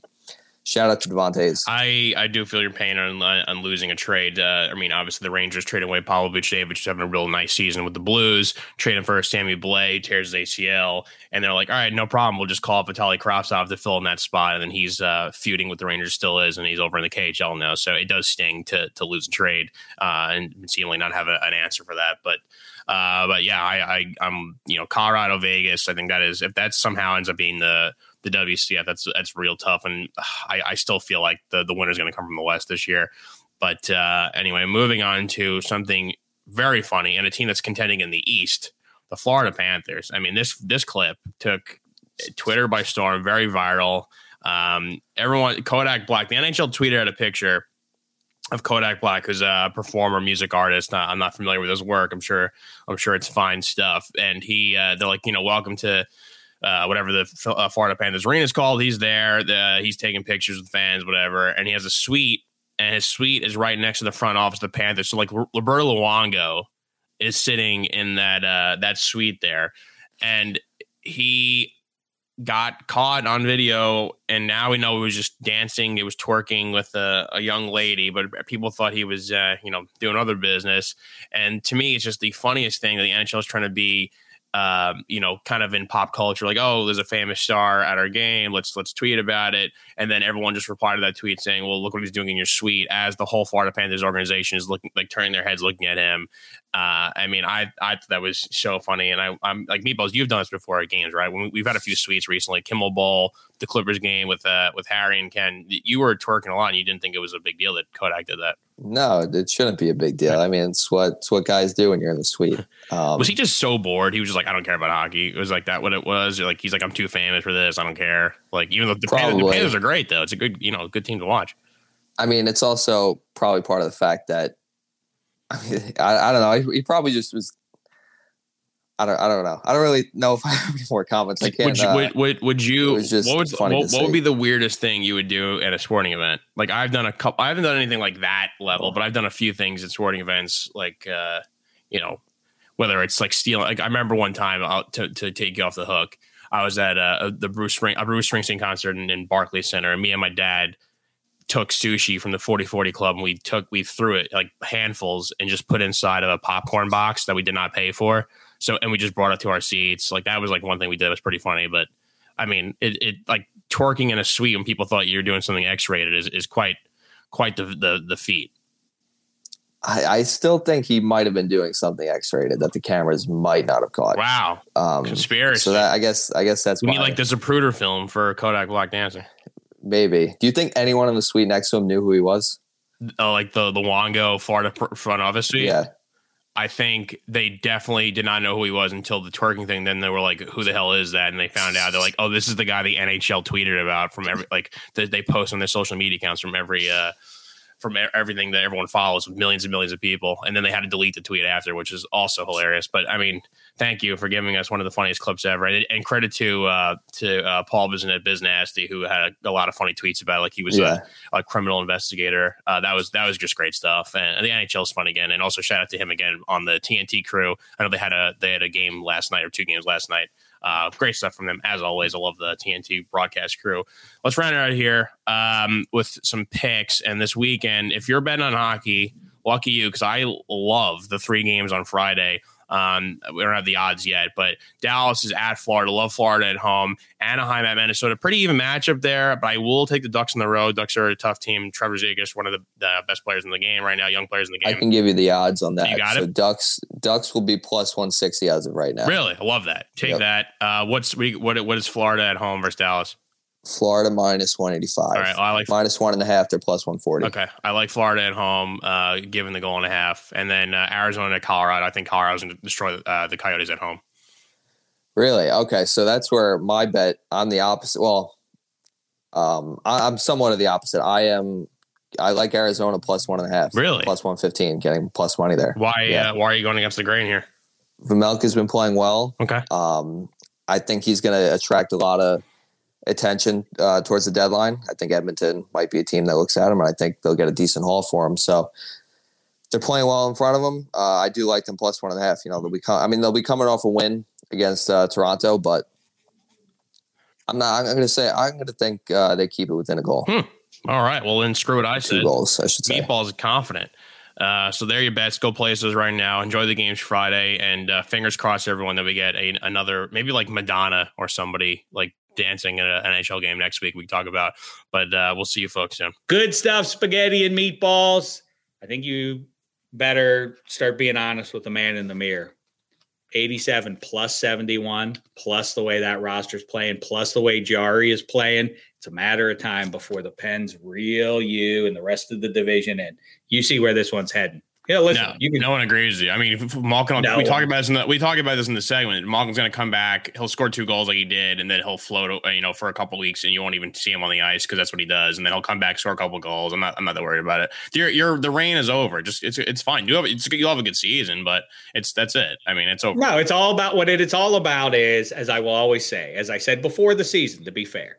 Shout out to Devon Toews. I, I do feel your pain on on losing a trade. Uh, I mean, obviously the Rangers traded away Pavlovic which is having a real nice season with the Blues. Trading for Sammy Blais, tears his ACL, and they're like, all right, no problem. We'll just call Vitaly Kravtsov to fill in that spot, and then he's uh, feuding with the Rangers still is, and he's over in the KHL now. So it does sting to to lose a trade uh, and seemingly not have a, an answer for that, but. Uh, but yeah, I, I, I'm, you know, Colorado, Vegas. I think that is if that somehow ends up being the the WCF. That's that's real tough, and I, I still feel like the the winner's going to come from the West this year. But uh, anyway, moving on to something very funny and a team that's contending in the East, the Florida Panthers. I mean this this clip took Twitter by storm, very viral. Um, everyone, Kodak Black, the NHL tweeted out a picture of Kodak Black, who's a performer, music artist. Uh, I'm not familiar with his work. I'm sure, I'm sure it's fine stuff. And he, uh, they're like, you know, welcome to uh, whatever the uh, Florida Panthers arena is called. He's there. The, he's taking pictures with fans, whatever. And he has a suite, and his suite is right next to the front office of the Panthers. So like Roberto Luongo is sitting in that uh, that suite there, and he got caught on video, and now we know he was just dancing. He was twerking with a, a young lady, but people thought he was, uh, you know, doing other business. And to me, it's just the funniest thing that the NHL is trying to be um, you know, kind of in pop culture, like, oh, there's a famous star at our game. Let's let's tweet about it, and then everyone just replied to that tweet saying, "Well, look what he's doing in your suite." As the whole Florida Panthers organization is looking like turning their heads, looking at him. Uh, I mean, I I thought that was so funny, and I, I'm like meatballs. You've done this before at games, right? When we've had a few suites recently, Kimmel Bowl, the Clippers game with uh, with Harry and Ken. You were twerking a lot, and you didn't think it was a big deal that Kodak did that. No, it shouldn't be a big deal. I mean, it's what it's what guys do when you're in the suite. (laughs) Um, was he just so bored? He was just like, I don't care about hockey. It was like that. What it was? Like he's like, I'm too famous for this. I don't care. Like even though the Panthers, the Panthers are great though, it's a good you know good team to watch. I mean, it's also probably part of the fact that I, (laughs) mean, I, I don't know. He, he probably just was I don't, I don't know. I don't really know if (laughs) I have any more comments. I can't. Would you, uh, would, would, would you what, would, what, what would be the weirdest thing you would do at a sporting event? Like I've done a couple, I haven't done anything like that level, but I've done a few things at sporting events, like, uh, you know, whether it's like stealing, like I remember one time I'll, to, to take you off the hook. I was at uh, the Bruce Spring, a Bruce Springsteen concert in, in Barclays Center and me and my dad took sushi from the 4040 club and we took, we threw it like handfuls and just put inside of a popcorn box that we did not pay for so, and we just brought it to our seats. Like that was like one thing we did. It was pretty funny, but I mean, it, it like twerking in a suite when people thought you were doing something X-rated is, is quite, quite the, the, the feat. I, I still think he might have been doing something X-rated that the cameras might not have caught. Wow, um, conspiracy. So that I guess I guess that's we need like the Zapruder film for Kodak Black Dancer. Maybe. Do you think anyone in the suite next to him knew who he was? Oh, like the the Luongo Florida front office suite. Yeah. I think they definitely did not know who he was until the twerking thing. Then they were like, "Who the hell is that?" And they found out. They're like, "Oh, this is the guy the NHL tweeted about from every like they post on their social media accounts from every uh, from everything that everyone follows with millions and millions of people. And then they had to delete the tweet after, which is also hilarious. But I mean, thank you for giving us one of the funniest clips ever. And, credit to uh, to uh, Paul Bissonnette Biz Nasty, who had a, a, lot of funny tweets about it, like he was yeah. a, a, criminal investigator. Uh, that was that was just great stuff. And, and the NHL is fun again. And also shout out to him again on the TNT crew. I know they had a they had a game last night or two games last night. Uh, great stuff from them as always. I love the TNT broadcast crew. Let's round it out here um, with some picks. And this weekend, if you're betting on hockey, lucky you because I love the three games on Friday. Um, we don't have the odds yet, but Dallas is at Florida. Love Florida at home. Anaheim at Minnesota. Pretty even matchup there, but I will take the Ducks on the road. Ducks are a tough team. Trevor Zegras, one of the, the, best players in the game right now, young players in the game. I can give you the odds on that. You got so it. Ducks Ducks will be plus one sixty as of right now. Really, I love that. Take yep. that. Uh, what's what? What is Florida at home versus Dallas? Florida minus 185. All right. Well, I like minus one and a half. They're plus 140. Okay. I like Florida at home, uh, given the goal and a half. And then uh, Arizona to Colorado. I think Colorado's going to destroy uh, the Coyotes at home. Really? Okay. So that's where my bet, I'm the opposite. Well, um, I, am somewhat of the opposite. I am, I like Arizona plus one and a half. Really? Plus 115, getting plus money there. Why, yeah. Uh, why are you going against the grain here? Vejmelka's been playing well. Okay. Um, I think he's going to attract a lot of attention uh, towards the deadline. I think Edmonton might be a team that looks at him, and I think they'll get a decent haul for him. So they're playing well in front of them. Uh, I do like them plus one and a half. You know, they'll be. Com- I mean, they'll be coming off a win against uh, Toronto, but I'm not. I'm going to say I'm going to think uh, they keep it within a goal. Hmm. All right. Well, then screw what I said. Two goals, I should say. Meatballs confident. Uh, so there are your bets. Go places right now. Enjoy the games Friday, and uh, fingers crossed, everyone, that we get a, another maybe like Madonna or somebody like dancing at an NHL game next week. We talk about, but uh, we'll see you folks soon. Good stuff, spaghetti and meatballs. I think you better start being honest with the man in the mirror. 87 plus 71 plus the way that roster's playing plus the way Jarry is playing. It's a matter of time before the Pens reel you and the rest of the division and you see where this one's heading. Yeah, listen, no, can, no one agrees with you. I mean, Malkin, no we talk about this in the, we talk about this in the segment. Malkin's going to come back. He'll score two goals like he did, and then he'll float, uh, you know, for a couple weeks, and you won't even see him on the ice because that's what he does. And then he'll come back, score a couple goals. I'm not, I'm not that worried about it. Your, your, the reign is over. Just it's, it's fine. You have, it's, you'll have a good season, but it's that's it. I mean, it's over. No, it's all about what it, it's all about. Is as I will always say, as I said before the season, to be fair,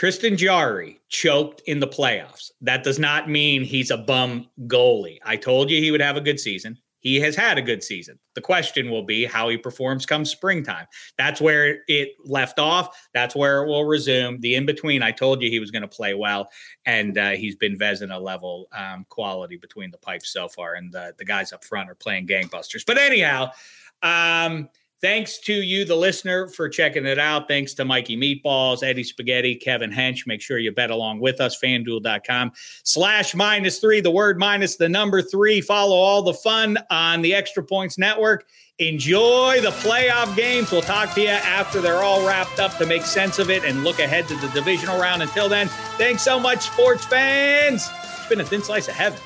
Tristan Jarry choked in the playoffs. That does not mean he's a bum goalie. I told you he would have a good season. He has had a good season. The question will be how he performs come springtime. That's where it left off. That's where it will resume. The in between, I told you he was going to play well, and uh, he's been Vezina level um, quality between the pipes so far. And the, the guys up front are playing gangbusters. But anyhow, um, Thanks to you, the listener, for checking it out. Thanks to Mikey Meatballs, Eddie Spaghetti, Kevin Hench. Make sure you bet along with us. FanDuel.com slash minus three, the word minus the number three. Follow all the fun on the Extra Points Network. Enjoy the playoff games. We'll talk to you after they're all wrapped up to make sense of it and look ahead to the divisional round. Until then, thanks so much, sports fans. It's been a thin slice of heaven.